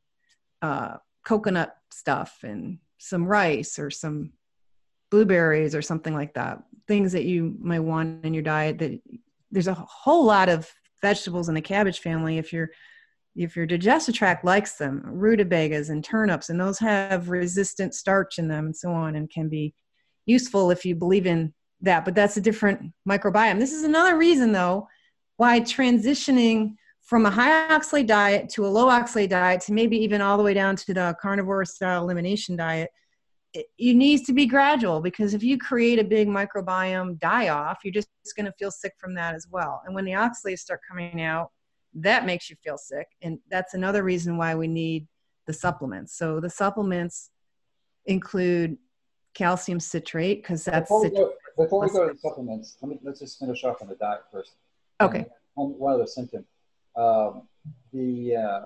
uh, coconut stuff and some rice or some blueberries or something like that things that you might want in your diet that there's a whole lot of vegetables in the cabbage family if your if your digestive tract likes them. Rutabagas and turnips and those have resistant starch in them and so on and can be useful if you believe in that but that's a different microbiome. This is another reason though why transitioning from a high oxalate diet to a low oxalate diet to maybe even all the way down to the carnivore style elimination diet it, it needs to be gradual because if you create a big microbiome die off, you're just, going to feel sick from that as well. And when the oxalates start coming out, that makes you feel sick. And that's another reason why we need the supplements. So the supplements include calcium citrate because that's before we, go, before we go to the supplements. Let me let's just finish off on the diet first. Okay. Um, one other symptom, um, the uh,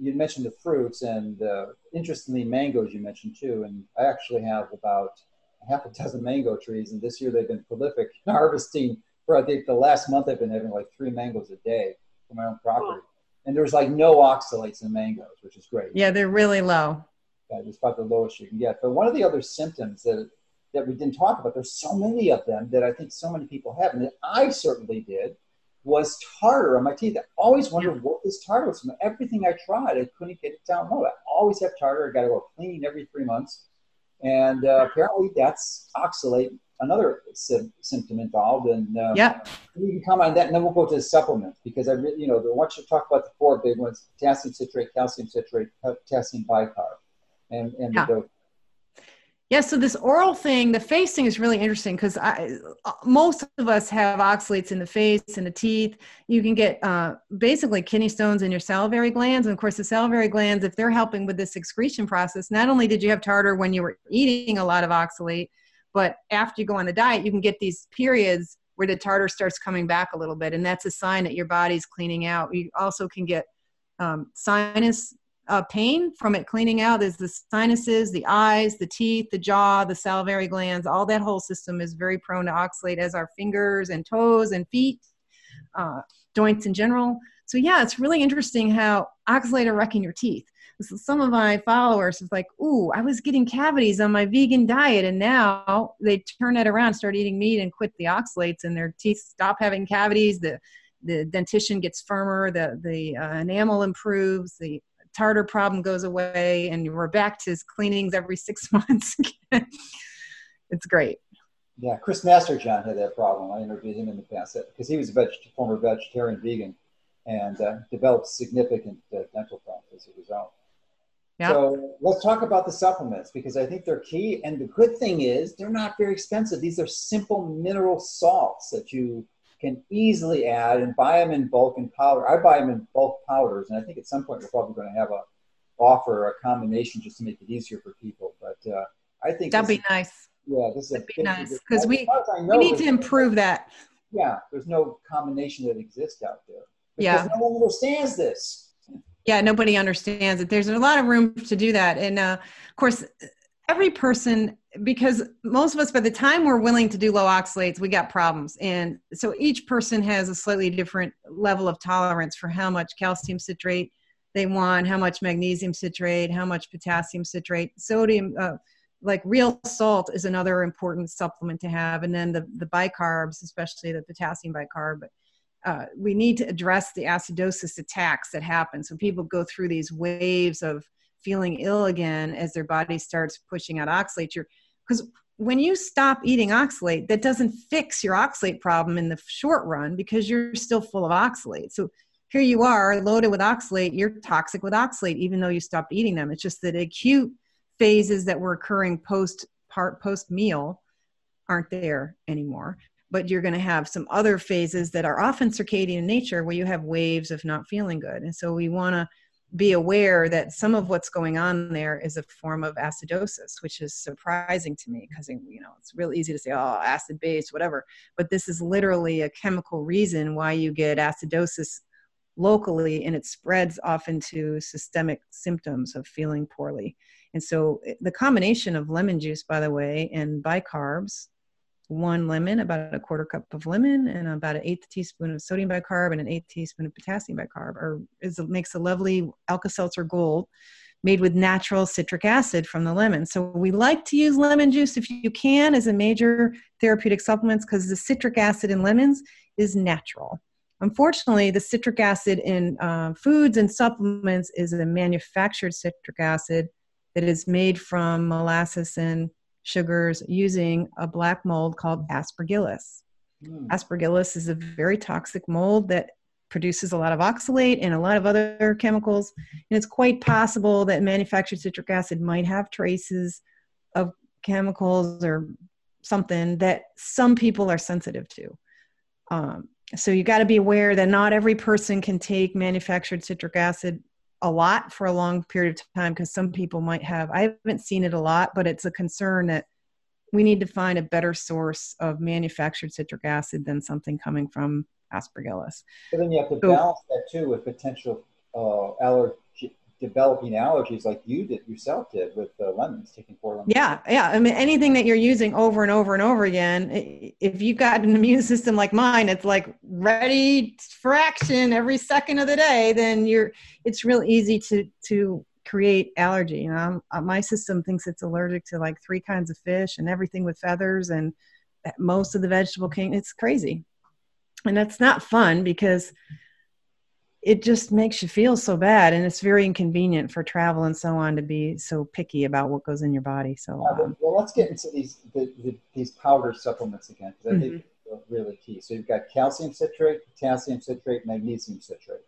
you mentioned the fruits, and uh, interestingly, mangoes you mentioned too. And I actually have about half a dozen mango trees, and this year they've been prolific harvesting. For I think the last month I've been having like three mangoes a day from my own property, and there's like no oxalates in mangoes, which is great. Yeah, they're really low. Yeah, it's about the lowest you can get. But one of the other symptoms that that we didn't talk about, there's so many of them that I think so many people have, and that I certainly did was tartar on my teeth. I always wondered what this tartar was. From everything I tried, I couldn't get it down low. I always have tartar. I got to go clean every three months, and uh, apparently that's oxalate another sy- symptom involved. And um, yeah, you can comment on that, and then we'll go to the supplements because I really, you know, I want you to talk about the four big ones: potassium citrate, calcium citrate, potassium bicarb, and and yeah. the yeah, so this oral thing, the face thing is really interesting because most of us have oxalates in the face and the teeth. You can get uh, basically kidney stones in your salivary glands. And of course, the salivary glands, if they're helping with this excretion process, not only did you have tartar when you were eating a lot of oxalate, but after you go on the diet, you can get these periods where the tartar starts coming back a little bit. And that's a sign that your body's cleaning out. You also can get um, sinus uh, pain from it cleaning out is the sinuses, the eyes, the teeth, the jaw, the salivary glands. All that whole system is very prone to oxalate, as our fingers and toes and feet, uh, joints in general. So yeah, it's really interesting how oxalate are wrecking your teeth. So some of my followers is like, "Ooh, I was getting cavities on my vegan diet, and now they turn it around, start eating meat, and quit the oxalates, and their teeth stop having cavities. The the dentition gets firmer, the the uh, enamel improves, the tartar problem goes away and we're back to his cleanings every six months it's great yeah chris masterjohn had that problem i interviewed him in the past because he was a veg- former vegetarian vegan and uh, developed significant uh, dental problems as a result Yep. So let's talk about the supplements because I think they're key. And the good thing is they're not very expensive. These are simple mineral salts that you can easily add and buy them in bulk and powder. I buy them in bulk powders, and I think at some point we're probably going to have a offer a combination just to make it easier for people. But uh, I think that'd be is, nice. Yeah, this that'd be nice because we we need to improve that. Yeah, there's no combination that exists out there. Yeah, no one understands this. Yeah, nobody understands it. There's a lot of room to do that, and uh, of course, every person because most of us by the time we're willing to do low oxalates we got problems. And so each person has a slightly different level of tolerance for how much calcium citrate they want how much magnesium citrate how much potassium citrate. Sodium uh, like real salt is another important supplement to have. And then the, the bicarbs especially the potassium bicarb uh, we need to address the acidosis attacks that happen. So people go through these waves of feeling ill again as their body starts pushing out oxalate because when you stop eating oxalate that doesn't fix your oxalate problem in the short run because you're still full of oxalate so here you are loaded with oxalate you're toxic with oxalate even though you stopped eating them. It's just that acute phases that were occurring post part post meal aren't there anymore. But you're going to have some other phases that are often circadian in nature where you have waves of not feeling good. And so we want to be aware that some of what's going on there is a form of acidosis, which is surprising to me because you know it's real easy to say, oh, acid base, whatever. But this is literally a chemical reason why you get acidosis locally, and it spreads off into systemic symptoms of feeling poorly. And so eh, the combination of lemon juice, by the way, and bicarbs one lemon, about a quarter cup of lemon, and about an eighth teaspoon of sodium bicarb and an eighth teaspoon of potassium bicarb, or is, makes a lovely Alka-Seltzer Gold made with natural citric acid from the lemon. So we like to use lemon juice if you can as a major therapeutic supplements because the citric acid in lemons is natural. Unfortunately, the citric acid in uh, foods and supplements is a manufactured citric acid that is made from molasses and sugars using a black mold called aspergillus. Mm. Aspergillus is a very toxic mold that produces a lot of oxalate and a lot of other chemicals. And it's quite possible that manufactured citric acid might have traces of chemicals or something that some people are sensitive to. Um, so you got to be aware that not every person can take manufactured citric acid a lot for a long period of time because some people might have i haven't seen it a lot but it's a concern that we need to find a better source of manufactured citric acid than something coming from aspergillus. But then you have to balance that too with potential uh, allergy developing allergies like you did yourself did with lemons taking four lemons. Yeah yeah. I mean anything that you're using over and over and over again if you've got an immune system like mine it's like ready for action every second of the day then you're it's real easy to to create allergy you know? Uh, my system thinks it's allergic to like three kinds of fish and everything with feathers and most of the vegetable king it's crazy. And that's not fun because it just makes you feel so bad and it's very inconvenient for travel and so on to be so picky about what goes in your body so um, well let's get into these the, the, these powder supplements again because i mm-hmm. think they're really key so you've got calcium citrate potassium citrate magnesium citrate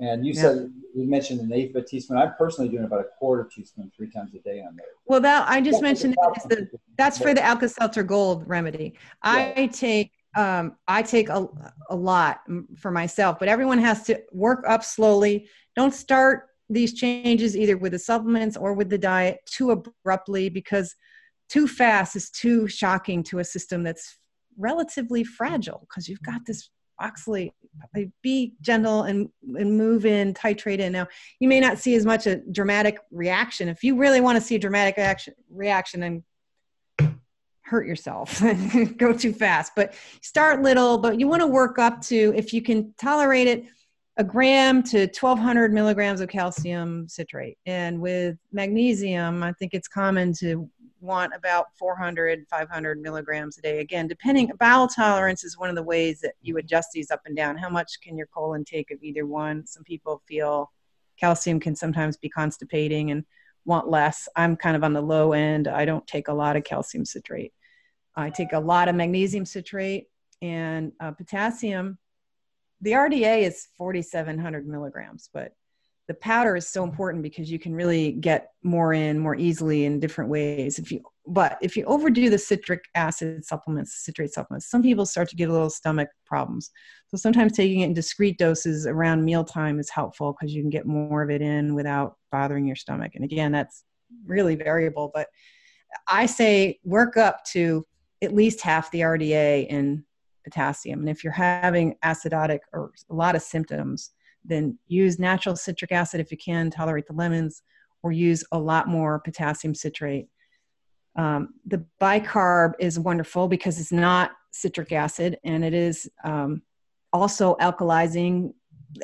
and you yeah. said you mentioned an eighth of a teaspoon. I'm personally doing about a quarter teaspoon three times a day on there. Well, that I just that's mentioned the, that's for the Alka-Seltzer Gold remedy. Yeah. I take um, I take a, a lot for myself, but everyone has to work up slowly. Don't start these changes either with the supplements or with the diet too abruptly because too fast is too shocking to a system that's relatively fragile because you've got this oxalate be gentle and, and move in titrate in now you may not see as much a dramatic reaction if you really want to see a dramatic reaction reaction and hurt yourself go too fast but start little but you want to work up to if you can tolerate it a gram to 1200 milligrams of calcium citrate. And with magnesium i think it's common to want about 400 500 milligrams a day. Again depending bowel tolerance is one of the ways that you adjust these up and down. How much can your colon take of either one? Some people feel calcium can sometimes be constipating and want less. I'm kind of on the low end. I don't take a lot of calcium citrate. I take a lot of magnesium citrate and uh, potassium. The RDA is 4,700 milligrams, but the powder is so important because you can really get more in more easily in different ways. If you, but if you overdo the citric acid supplements, citrate supplements, some people start to get a little stomach problems. So sometimes taking it in discrete doses around mealtime is helpful because you can get more of it in without bothering your stomach. And again, that's really variable, but I say work up to at least half the RDA in potassium. And if you're having acidotic or a lot of symptoms, then use natural citric acid if you can tolerate the lemons, or use a lot more potassium citrate. Um, the bicarb is wonderful because it's not citric acid and it is um, also alkalizing,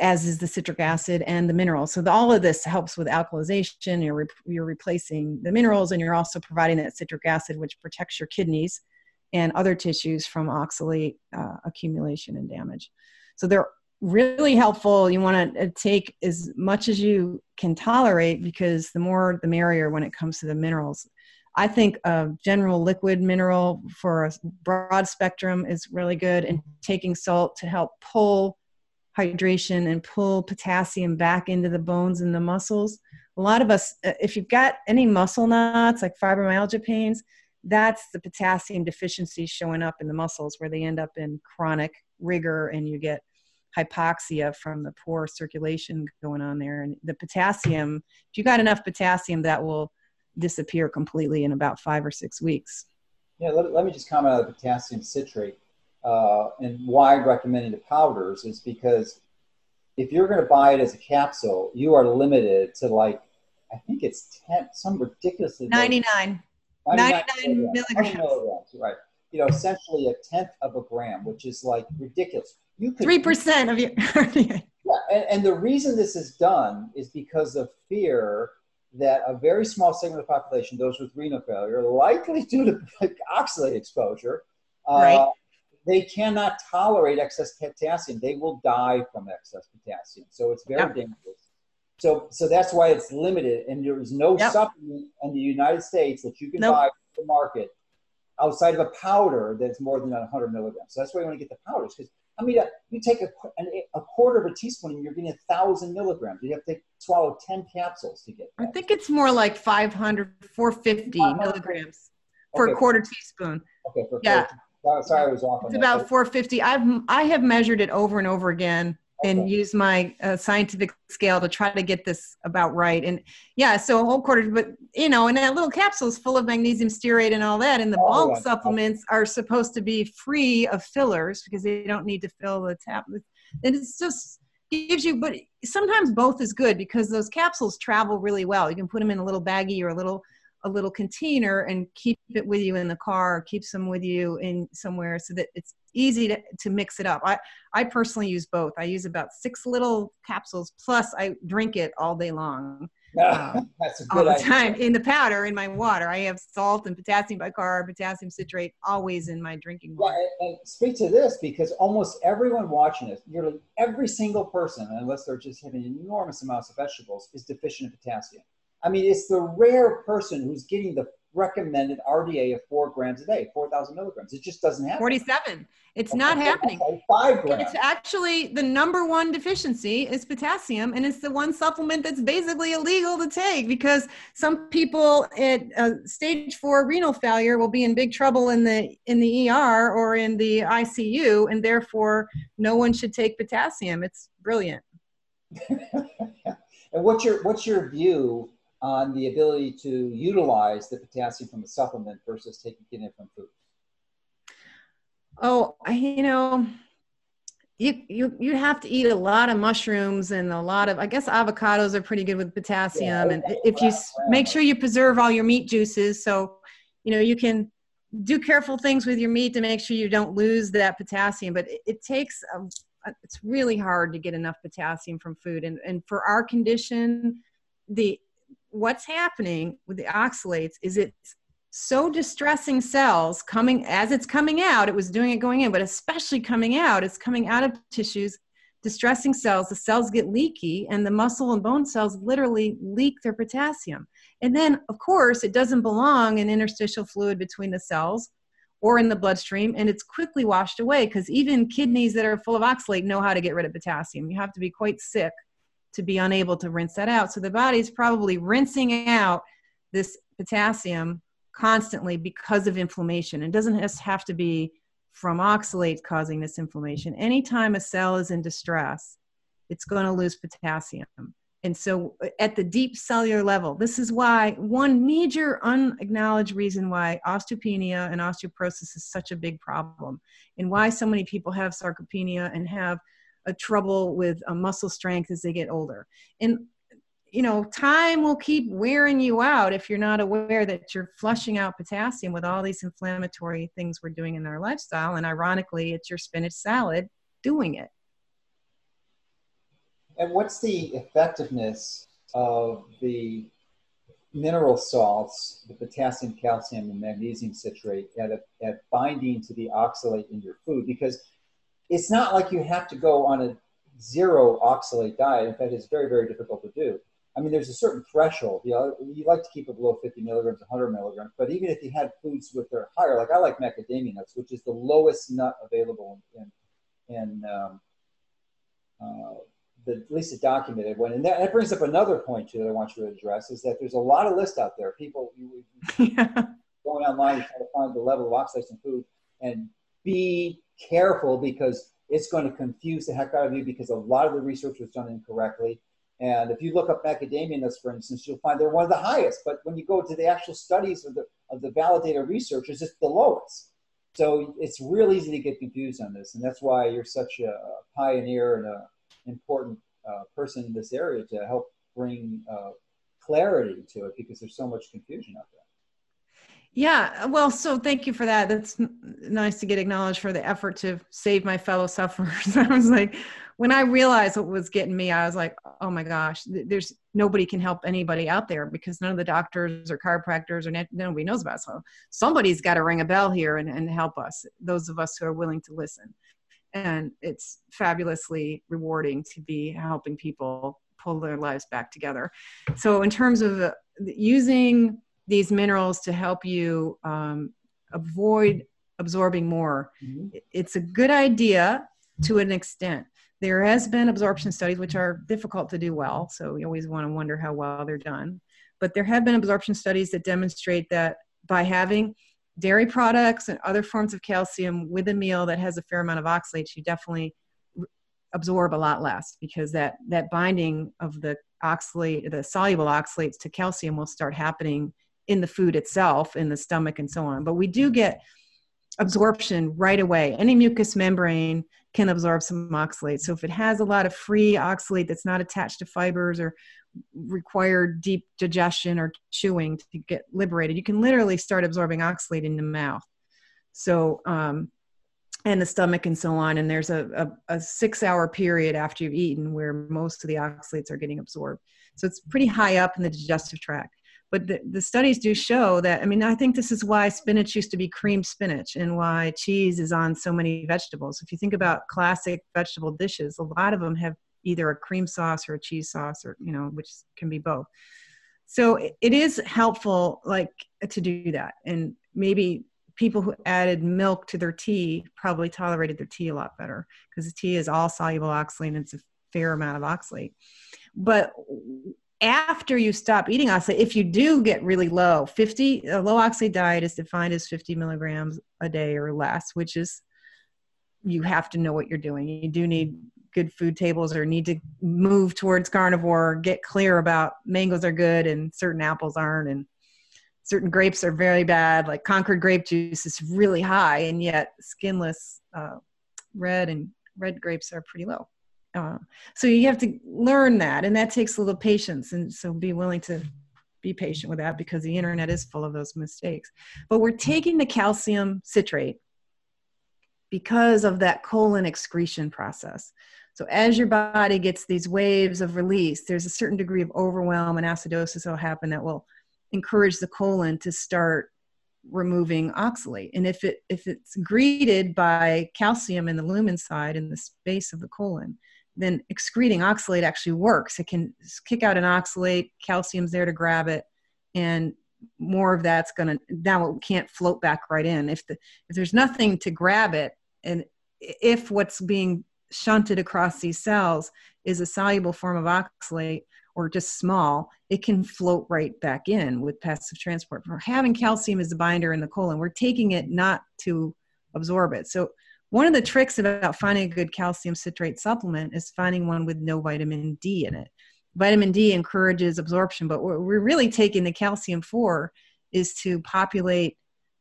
as is the citric acid and the minerals. So the, all of this helps with alkalization. You're, re- you're replacing the minerals and you're also providing that citric acid, which protects your kidneys and other tissues from oxalate uh, accumulation and damage. So they're really helpful. You want to uh, take as much as you can tolerate because the more the merrier when it comes to the minerals. I think a general liquid mineral for a broad spectrum is really good, and taking salt to help pull hydration and pull potassium back into the bones and the muscles. A lot of us, uh, if you've got any muscle knots like fibromyalgia pains, that's the potassium deficiency showing up in the muscles where they end up in chronic rigor and you get hypoxia from the poor circulation going on there and the potassium if you got enough potassium that will disappear completely in about five or six weeks yeah let, let me just comment on the potassium citrate uh, and why i'm recommending the powders is because if you're going to buy it as a capsule you are limited to like i think it's 10 some ridiculously 99 99 milligrams. milligrams. Right. You know, essentially a tenth of a gram, which is like ridiculous. You could three percent of your. yeah, and, and the reason this is done is because of fear that a very small segment of the population, those with renal failure, likely due to oxalate exposure, uh, right. they cannot tolerate excess potassium. They will die from excess potassium. So it's very yep. dangerous. So, so that's why it's limited, and there is no yep. supplement in the United States that you can nope. buy from the market outside of a powder that's more than 100 milligrams. So that's why you want to get the powders because I mean, uh, you take a, a quarter of a teaspoon and you're getting a thousand milligrams. You have to swallow 10 capsules to get that. I think it's more like 500, 450 milligrams for okay. a quarter teaspoon. Okay. yeah. Sorry, I was off. It's about 450. I've I have measured it over and over again and use my uh, scientific scale to try to get this about right. And yeah, so a whole quarter, but you know, and that little capsule is full of magnesium stearate and all that. And the oh, bulk supplements are supposed to be free of fillers because they don't need to fill the tablet. And it's just gives you, but sometimes both is good because those capsules travel really well. You can put them in a little baggie or a little a little container and keep it with you in the car, keeps them with you in somewhere so that it's easy to, to mix it up. I, I personally use both. I use about six little capsules plus I drink it all day long. Um, That's a good all the idea. time in the powder in my water. I have salt and potassium bicarb, potassium citrate always in my drinking Yeah, water. and, and speak to this because almost everyone watching this, nearly every single person, unless they're just having enormous amounts of vegetables, is deficient in potassium. I mean, it's the rare person who's getting the recommended RDA of four grams a day, 4,000 milligrams. It just doesn't happen. 47. It's not happening. Five grams. It's actually the number one deficiency is potassium, and it's the one supplement that's basically illegal to take because some people at uh, stage four renal failure will be in big trouble in the in the ER or in the ICU, and therefore no one should take potassium. It's brilliant. and what's your what's your view on the ability to utilize the potassium from a supplement versus taking it from food? Oh, you know, you you you have to eat a lot of mushrooms and a lot of I guess avocados are pretty good with potassium. and if you make sure you preserve all your meat juices, so you know you can do careful things with your meat to make sure you don't lose that potassium. But it, it takes a, it's really hard to get enough potassium from food, and and for our condition, the what's happening with the oxalates is it's so distressing cells coming as it's coming out it was doing it going in but especially coming out it's coming out of tissues distressing cells the cells get leaky and the muscle and bone cells literally leak their potassium. And then of course it doesn't belong in interstitial fluid between the cells or in the bloodstream and it's quickly washed away because even kidneys that are full of oxalate know how to get rid of potassium. You have to be quite sick to be unable to rinse that out so the body's probably rinsing out this potassium constantly because of inflammation. It doesn't have to be from oxalate causing this inflammation. Anytime a cell is in distress, it's going to lose potassium. And so, uh, at the deep cellular level, this is why one major unacknowledged reason why osteopenia and osteoporosis is such a big problem, and why so many people have sarcopenia and have a trouble with a muscle strength as they get older. And you know, time will keep wearing you out if you're not aware that you're flushing out potassium with all these inflammatory things we're doing in our lifestyle. And ironically, it's your spinach salad doing it. And what's the effectiveness of the mineral salts, the potassium, calcium, and magnesium citrate at, a, at binding to the oxalate in your food? Because it's not like you have to go on a zero oxalate diet. In fact, it's very, very difficult to do. I mean, there's a certain threshold. You know, you like to keep it below 50 milligrams, 100 milligrams. But even if you had foods with their higher, like I like macadamia nuts, which is the lowest nut available in, in um, uh, the at least a documented one. And that, that, brings up another point too that I want you to address is that there's a lot of lists out there. People you, you, going online and trying to find the level of oxalates in food, and be careful because it's going to confuse the heck out of you because a lot of the research was done incorrectly. And if you look up macadamia nuts, for instance, you'll find they're one of the highest. But when you go to the actual studies of the of the validated research, it's just the lowest. So it's real easy to get confused on this, and that's why you're such a pioneer and an important uh, person in this area to help bring uh, clarity to it because there's so much confusion out there. Yeah, well, so thank you for that. That's nice to get acknowledged for the effort to save my fellow sufferers. I was like, when I realized what was getting me, I was like, oh my gosh, there's nobody can help anybody out there because none of the doctors or chiropractors or nobody knows about it. So somebody's got to ring a bell here and, and help us, those of us who are willing to listen. And it's fabulously rewarding to be helping people pull their lives back together. So, in terms of using these minerals to help you um, avoid absorbing more. Mm-hmm. It's a good idea to an extent. There has been absorption studies which are difficult to do well, so we always want to wonder how well they're done. But there have been absorption studies that demonstrate that by having dairy products and other forms of calcium with a meal that has a fair amount of oxalates, you definitely absorb a lot less because that that binding of the oxalate, the soluble oxalates to calcium will start happening in the food itself, in the stomach, and so on. But we do get absorption right away. Any mucous membrane can absorb some oxalate. So if it has a lot of free oxalate that's not attached to fibers or require deep digestion or chewing to get liberated, you can literally start absorbing oxalate in the mouth. So um, and the stomach and so on. And there's a, a, a six hour period after you've eaten where most of the oxalates are getting absorbed. So it's pretty high up in the digestive tract. But the, the studies do show that, I mean, I think this is why spinach used to be cream spinach and why cheese is on so many vegetables. If you think about classic vegetable dishes, a lot of them have either a cream sauce or a cheese sauce or, you know, which can be both. So it is helpful, like, to do that. And maybe people who added milk to their tea probably tolerated their tea a lot better because the tea is all soluble oxalate and it's a fair amount of oxalate. But after you stop eating oxalate, if you do get really low, 50, a low oxalate diet is defined as 50 milligrams a day or less, which is you have to know what you're doing. You do need good food tables or need to move towards carnivore, get clear about mangoes are good and certain apples aren't. And certain grapes are very bad like concord grape juice is really high and yet skinless uh, red and red grapes are pretty low uh, so you have to learn that and that takes a little patience and so be willing to be patient with that because the internet is full of those mistakes. But we're taking the calcium citrate because of that colon excretion process. So as your body gets these waves of release there's a certain degree of overwhelm and acidosis that will happen that will encourage the colon to start removing oxalate. And if it if it's greeted by calcium in the lumen side in the space of the colon then excreting oxalate actually works it can kick out an oxalate calcium's there to grab it and more of that's going to now it can't float back right in if the if there's nothing to grab it and if what's being shunted across these cells is a soluble form of oxalate or just small, it can float right back in with passive transport. For having calcium as a binder in the colon, we're taking it not to absorb it. So one of the tricks about finding a good calcium citrate supplement is finding one with no vitamin D in it. Vitamin D encourages absorption, but what we're really taking the calcium for is to populate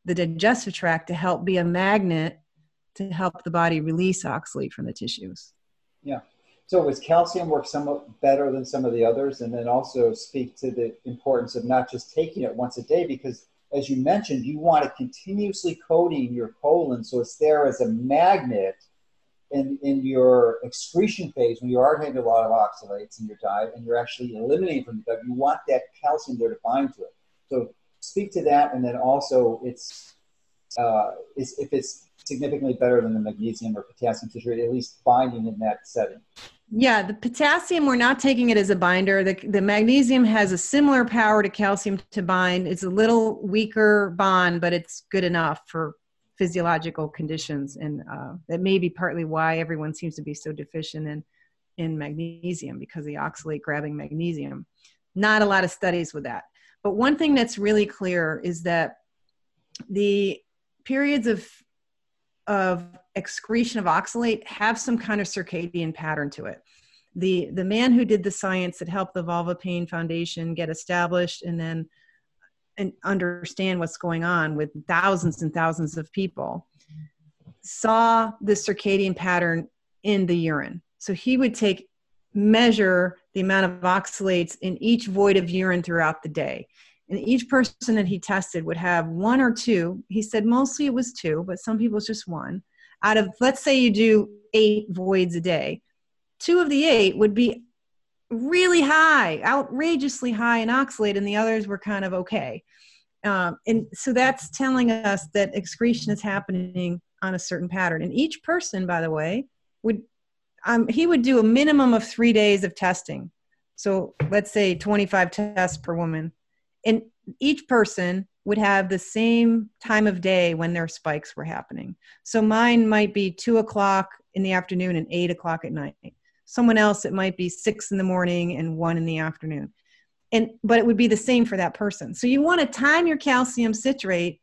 the digestive tract to help be a magnet to help the body release oxalate from the tissues. Yeah. So is calcium work somewhat better than some of the others? And then also speak to the importance of not just taking it once a day, because as you mentioned, you want to continuously coating your colon so it's there as a magnet in, in your excretion phase when you are having a lot of oxalates in your diet and you're actually eliminating from your diet. You want that calcium there to bind to it. So speak to that, and then also it's, uh, it's if it's significantly better than the magnesium or potassium citrate, at least binding in that setting. Yeah, the potassium, we're not taking it as a binder. The, the magnesium has a similar power to calcium to bind. It's a little weaker bond, but it's good enough for physiological conditions. And uh, that may be partly why everyone seems to be so deficient in, in magnesium because the oxalate grabbing magnesium. Not a lot of studies with that. But one thing that's really clear is that the periods of of excretion of oxalate have some kind of circadian pattern to it. The, the man who did the science that helped the Vulva Pain Foundation get established and then and understand what's going on with thousands and thousands of people saw the circadian pattern in the urine. So he would take measure the amount of oxalates in each void of urine throughout the day and each person that he tested would have one or two. He said mostly it was two but some people it's just one. Out of let's say you do eight voids a day. Two of the eight would be really high outrageously high in oxalate and the others were kind of okay. Um, and so that's telling us that excretion is happening on a certain pattern. And each person by the way would um, he would do a minimum of three days of testing. So let's say 25 tests per woman and each person would have the same time of day when their spikes were happening. So mine might be two o'clock in the afternoon and eight o'clock at night. Someone else, it might be six in the morning and one in the afternoon. And but it would be the same for that person. So you want to time your calcium citrate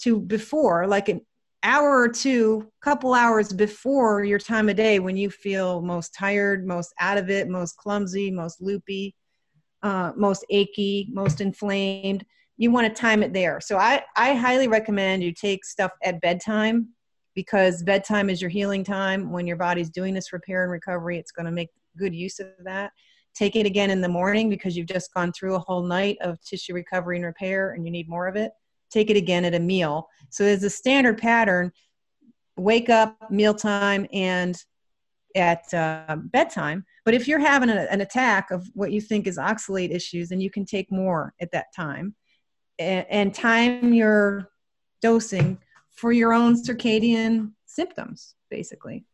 to before, like an hour or two, couple hours before your time of day when you feel most tired, most out of it, most clumsy, most loopy uh, most achy, most inflamed, you want to time it there. So I, I highly recommend you take stuff at bedtime because bedtime is your healing time. When your body's doing this repair and recovery, it's going to make good use of that. Take it again in the morning because you've just gone through a whole night of tissue recovery and repair and you need more of it. Take it again at a meal. So there's a standard pattern. wake up, mealtime, and at uh, bedtime. But if you're having a, an attack of what you think is oxalate issues, then you can take more at that time and, and time your dosing for your own circadian symptoms, basically.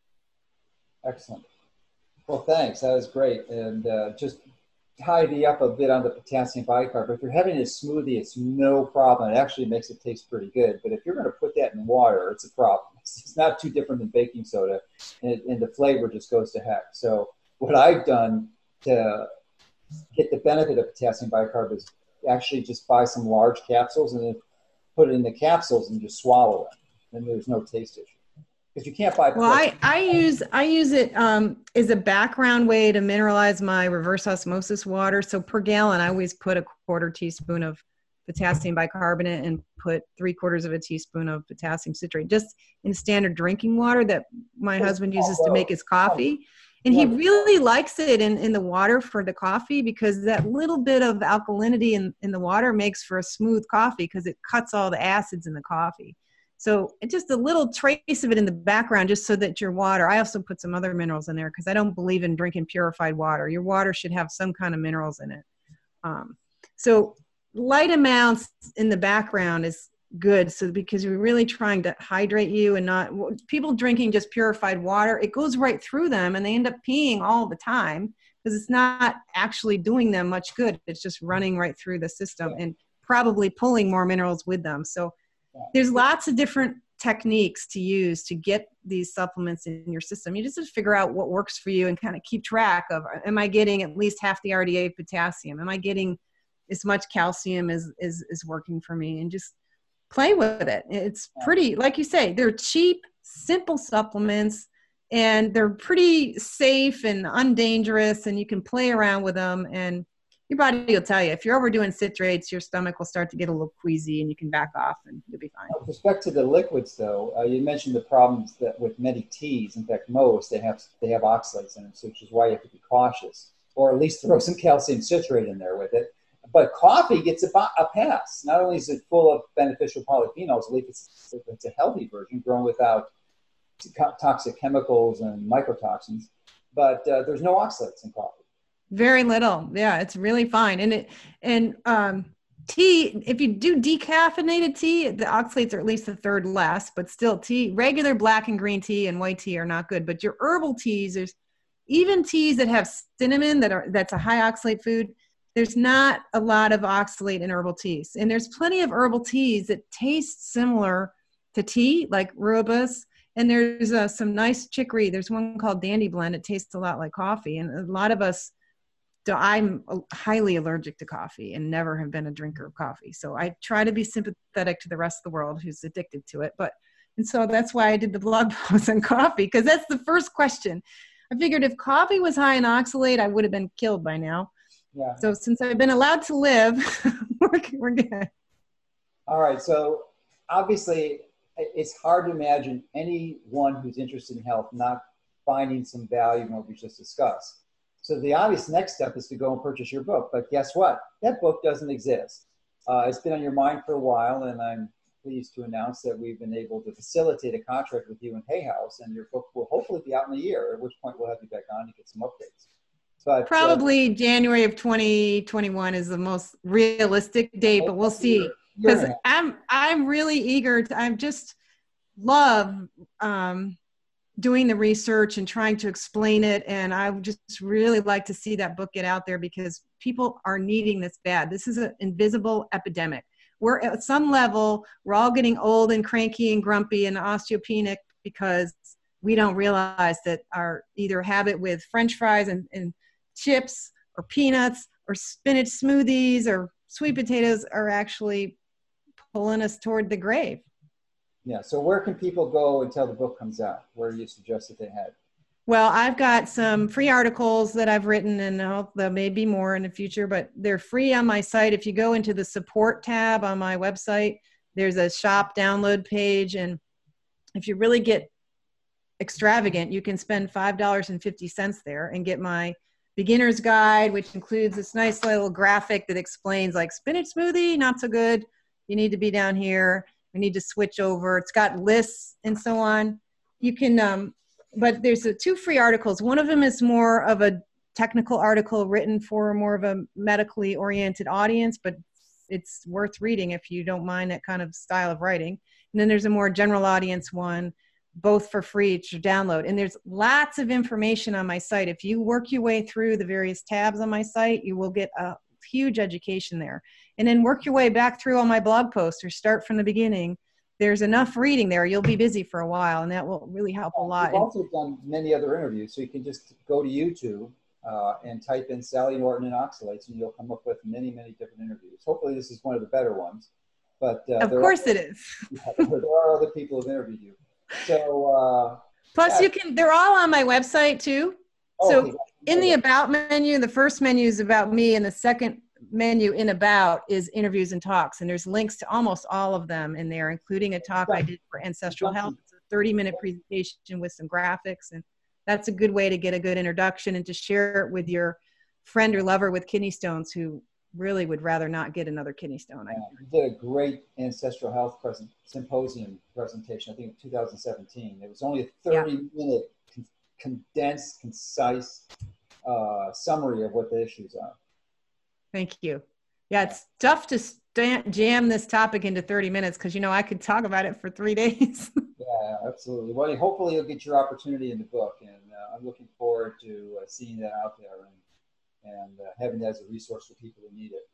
Excellent. Well, thanks. That was great. And uh, just tidy up a bit on the potassium bicarb. If you're having a smoothie, it's no problem. It actually makes it taste pretty good. But if you're going to put that in water, it's a problem. It's not too different than baking soda, and, and the flavor just goes to heck. So what I've done to get the benefit of potassium bicarb is actually just buy some large capsules and then put it in the capsules and just swallow it. And there's no taste issue because you can't buy. Well, I, I use I use it um, as a background way to mineralize my reverse osmosis water. So per gallon, I always put a quarter teaspoon of potassium bicarbonate and put three quarters of a teaspoon of potassium citrate, just in standard drinking water that my husband uses to make his coffee. And he really likes it in, in the water for the coffee because that little bit of alkalinity in, in the water makes for a smooth coffee because it cuts all the acids in the coffee. So just a little trace of it in the background, just so that your water. I also put some other minerals in there because I don't believe in drinking purified water. Your water should have some kind of minerals in it. Um, so light amounts in the background is good. So because we're really trying to hydrate you and not people drinking just purified water, it goes right through them and they end up peeing all the time because it's not actually doing them much good. It's just running right through the system and probably pulling more minerals with them. So there's lots of different techniques to use to get these supplements in your system. You just have to figure out what works for you and kind of keep track of am I getting at least half the RDA potassium? Am I getting as much calcium as is, is working for me? And just play with it. It's pretty, like you say, they're cheap, simple supplements and they're pretty safe and undangerous and you can play around with them and your body will tell you if you're overdoing citrates, your stomach will start to get a little queasy, and you can back off, and you'll be fine. With respect to the liquids, though, uh, you mentioned the problems that with many teas. In fact, most they have they have oxalates in them, so which is why you have to be cautious, or at least throw some calcium citrate in there with it. But coffee gets a, a pass. Not only is it full of beneficial polyphenols, at least it's, it's a healthy version grown without toxic chemicals and mycotoxins, but uh, there's no oxalates in coffee. Very little. Yeah, it's really fine. And it and um tea, if you do decaffeinated tea, the oxalates are at least a third less, but still tea, regular black and green tea and white tea are not good. But your herbal teas, there's even teas that have cinnamon that are that's a high oxalate food. There's not a lot of oxalate in herbal teas. And there's plenty of herbal teas that taste similar to tea, like rooibos. And there's uh, some nice chicory. There's one called Dandy Blend. It tastes a lot like coffee. And a lot of us so I'm highly allergic to coffee and never have been a drinker of coffee. So I try to be sympathetic to the rest of the world who's addicted to it. But and so that's why I did the blog post on coffee because that's the first question. I figured if coffee was high in oxalate, I would have been killed by now. Yeah. So since I've been allowed to live, we're, we're good. All right. So obviously, it's hard to imagine anyone who's interested in health not finding some value in what we just discussed. So the obvious next step is to go and purchase your book. But guess what? That book doesn't exist. Uh, it's been on your mind for a while, and I'm pleased to announce that we've been able to facilitate a contract with you and Hay House, and your book will hopefully be out in a year, at which point we'll have you back on to get some updates. But, Probably uh, January of 2021 is the most realistic date, but we'll see. Because I'm I'm really eager. To, I'm just love um, doing the research and trying to explain it and i would just really like to see that book get out there because people are needing this bad this is an invisible epidemic we're at some level we're all getting old and cranky and grumpy and osteopenic because we don't realize that our either habit with french fries and, and chips or peanuts or spinach smoothies or sweet potatoes are actually pulling us toward the grave yeah. So where can people go until the book comes out? Where do you suggest that they head? Well, I've got some free articles that I've written, and there may be more in the future, but they're free on my site. If you go into the support tab on my website, there's a shop download page. And if you really get extravagant, you can spend $5.50 there and get my beginner's guide, which includes this nice little graphic that explains like spinach smoothie, not so good. You need to be down here we need to switch over. It's got lists and so on. you can um, but there's two free articles one of them is more of a technical article written for more of a medically oriented audience but it's worth reading if you don't mind that kind of style of writing and then there's a more general audience one both for free to download and there's lots of information on my site if you work your way through the various tabs on my site you will get a huge education there and then work your way back through all my blog posts or start from the beginning there's enough reading there. You'll be busy for a while, and that will really help a lot. I've also done many other interviews, so you can just go to YouTube uh, and type in Sally Norton and oxalates, and you'll come up with many, many different interviews. Hopefully, this is one of the better ones. But uh, of course, are, it is. there are other people who've interviewed you. So uh, plus, yeah. you can. They're all on my website too. Oh, so in the about menu, the first menu is about me, and the second menu in about is interviews and talks and there's links to almost all of them in there including a talk i did for ancestral health it's a 30 minute presentation with some graphics and that's a good way to get a good introduction and to share it with your friend or lover with kidney stones who really would rather not get another kidney stone. Yeah, you did a great ancestral health present, symposium presentation, I think in 2017. It was only a 30 yeah. minute con- condensed, concise uh, summary of what the issues are. Thank you. Yeah, it's tough to jam this topic into 30 minutes because, you know, I could talk about it for three days. yeah, absolutely. Well, hopefully you'll get your opportunity in the book, and uh, I'm looking forward to uh, seeing that out there and, and uh, having that as a resource for people who need it.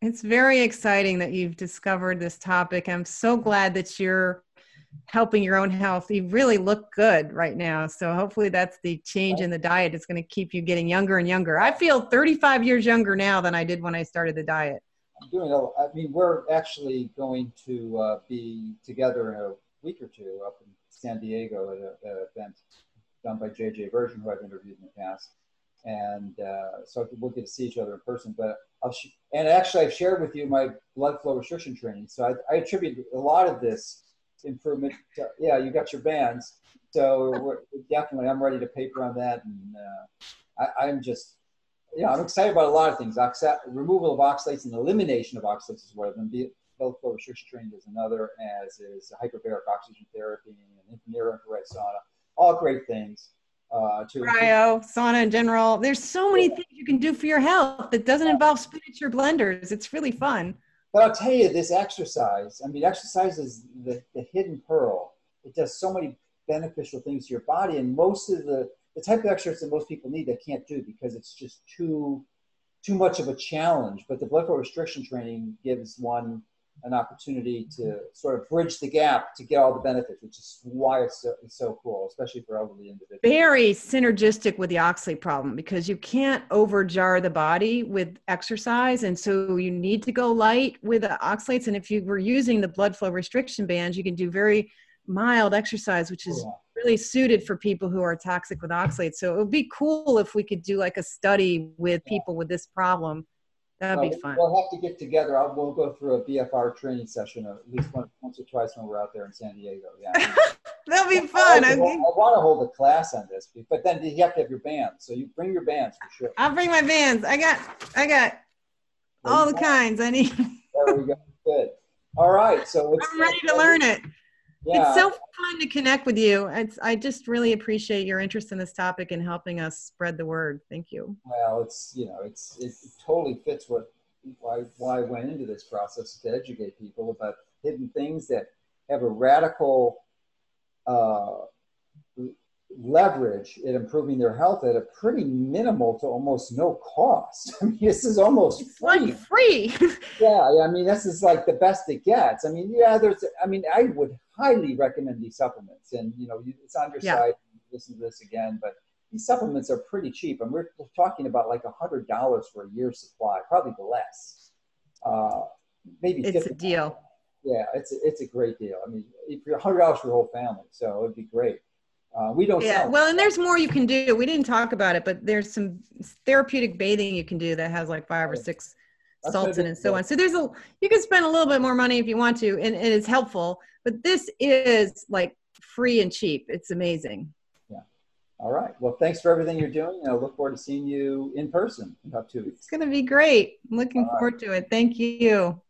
It's very exciting that you've discovered this topic. I'm so glad that you're helping your own health you really look good right now so hopefully that's the change in the diet it's going to keep you getting younger and younger i feel 35 years younger now than i did when i started the diet i'm doing a, i mean we're actually going to uh, be together in a week or two up in san diego at an event done by jj virgin who i've interviewed in the past and uh, so we'll get to see each other in person but I'll sh- and actually i've shared with you my blood flow restriction training so I, I attribute a lot of this improvement. To, Yeah, you got your bands. So definitely, I'm ready to paper on that, and uh, I, am just, yeah, I'm excited about a lot of things. Oxa- removal of oxalates and elimination of oxalates is one of them. Blood flow restriction training is another, as is hyperbaric oxygen therapy and near infrared sauna. All great things. Uh, to cryo, sauna in general. There's so many things you can do for your health that doesn't involve spinach or blenders. It's really fun. But I'll tell you, this exercise, I mean, exercise is the, the hidden pearl. It does so many beneficial things to your body. And most of the, the type of exercise that most people need, they can't do because it's just too, too much of a challenge. But the blood flow restriction training gives one an opportunity to sort of bridge the gap to get all the benefits, which is why it's so, it's so cool, especially for elderly individuals. Very synergistic with the oxalate problem because you can't overjar the body with exercise. And so you need to go light with the oxalates. And if you were using the blood flow restriction bands, you can do very mild exercise, which is yeah. really suited for people who are toxic with oxalates. So it would be cool if we could do like a study with people with this problem That'd uh, be fun. We'll have to get together. I'll, we'll go through a BFR training session at least once, once or twice when we're out there in San Diego. Yeah. That'll be fun. I, I, I, want to hold a class on this, but then you have to have your band. So you bring your bands for sure. I'll bring my bands. I got, I got all the kinds I need. there we go. Good. All right. So I'm ready to learn it yeah. It's so fun to connect with you. It's, I just really appreciate your interest in this topic and helping us spread the word. Thank you. Well, it's you know, it's it totally fits what why why I went into this process to educate people about hidden things that have a radical uh, leverage in improving their health at a pretty minimal to almost no cost. I mean, this is almost it's free. Like free. yeah, I mean, this is like the best it gets. I mean, yeah, there's. I mean, I would highly recommend these supplements, and you know, it's on your yeah. site. Listen to this again, but these supplements are pretty cheap, and we're talking about like a hundred dollars for a year's supply, probably less. Uh, maybe it's a deal. Yeah, it's a, it's a great deal. I mean, if you're hundred dollars for your whole family, so it'd be great. Uh, we don't. Yeah, well, and there's more you can do. We didn't talk about it, but there's some therapeutic bathing you can do that has like five or six That's salts in it and so on. So there's a you can spend a little bit more money if you want to, and, and it's helpful. But this is like free and cheap. It's amazing. Yeah. All right. Well, thanks for everything you're doing. I look forward to seeing you in person in about two weeks. It's going to be great. I'm looking All forward right. to it. Thank you.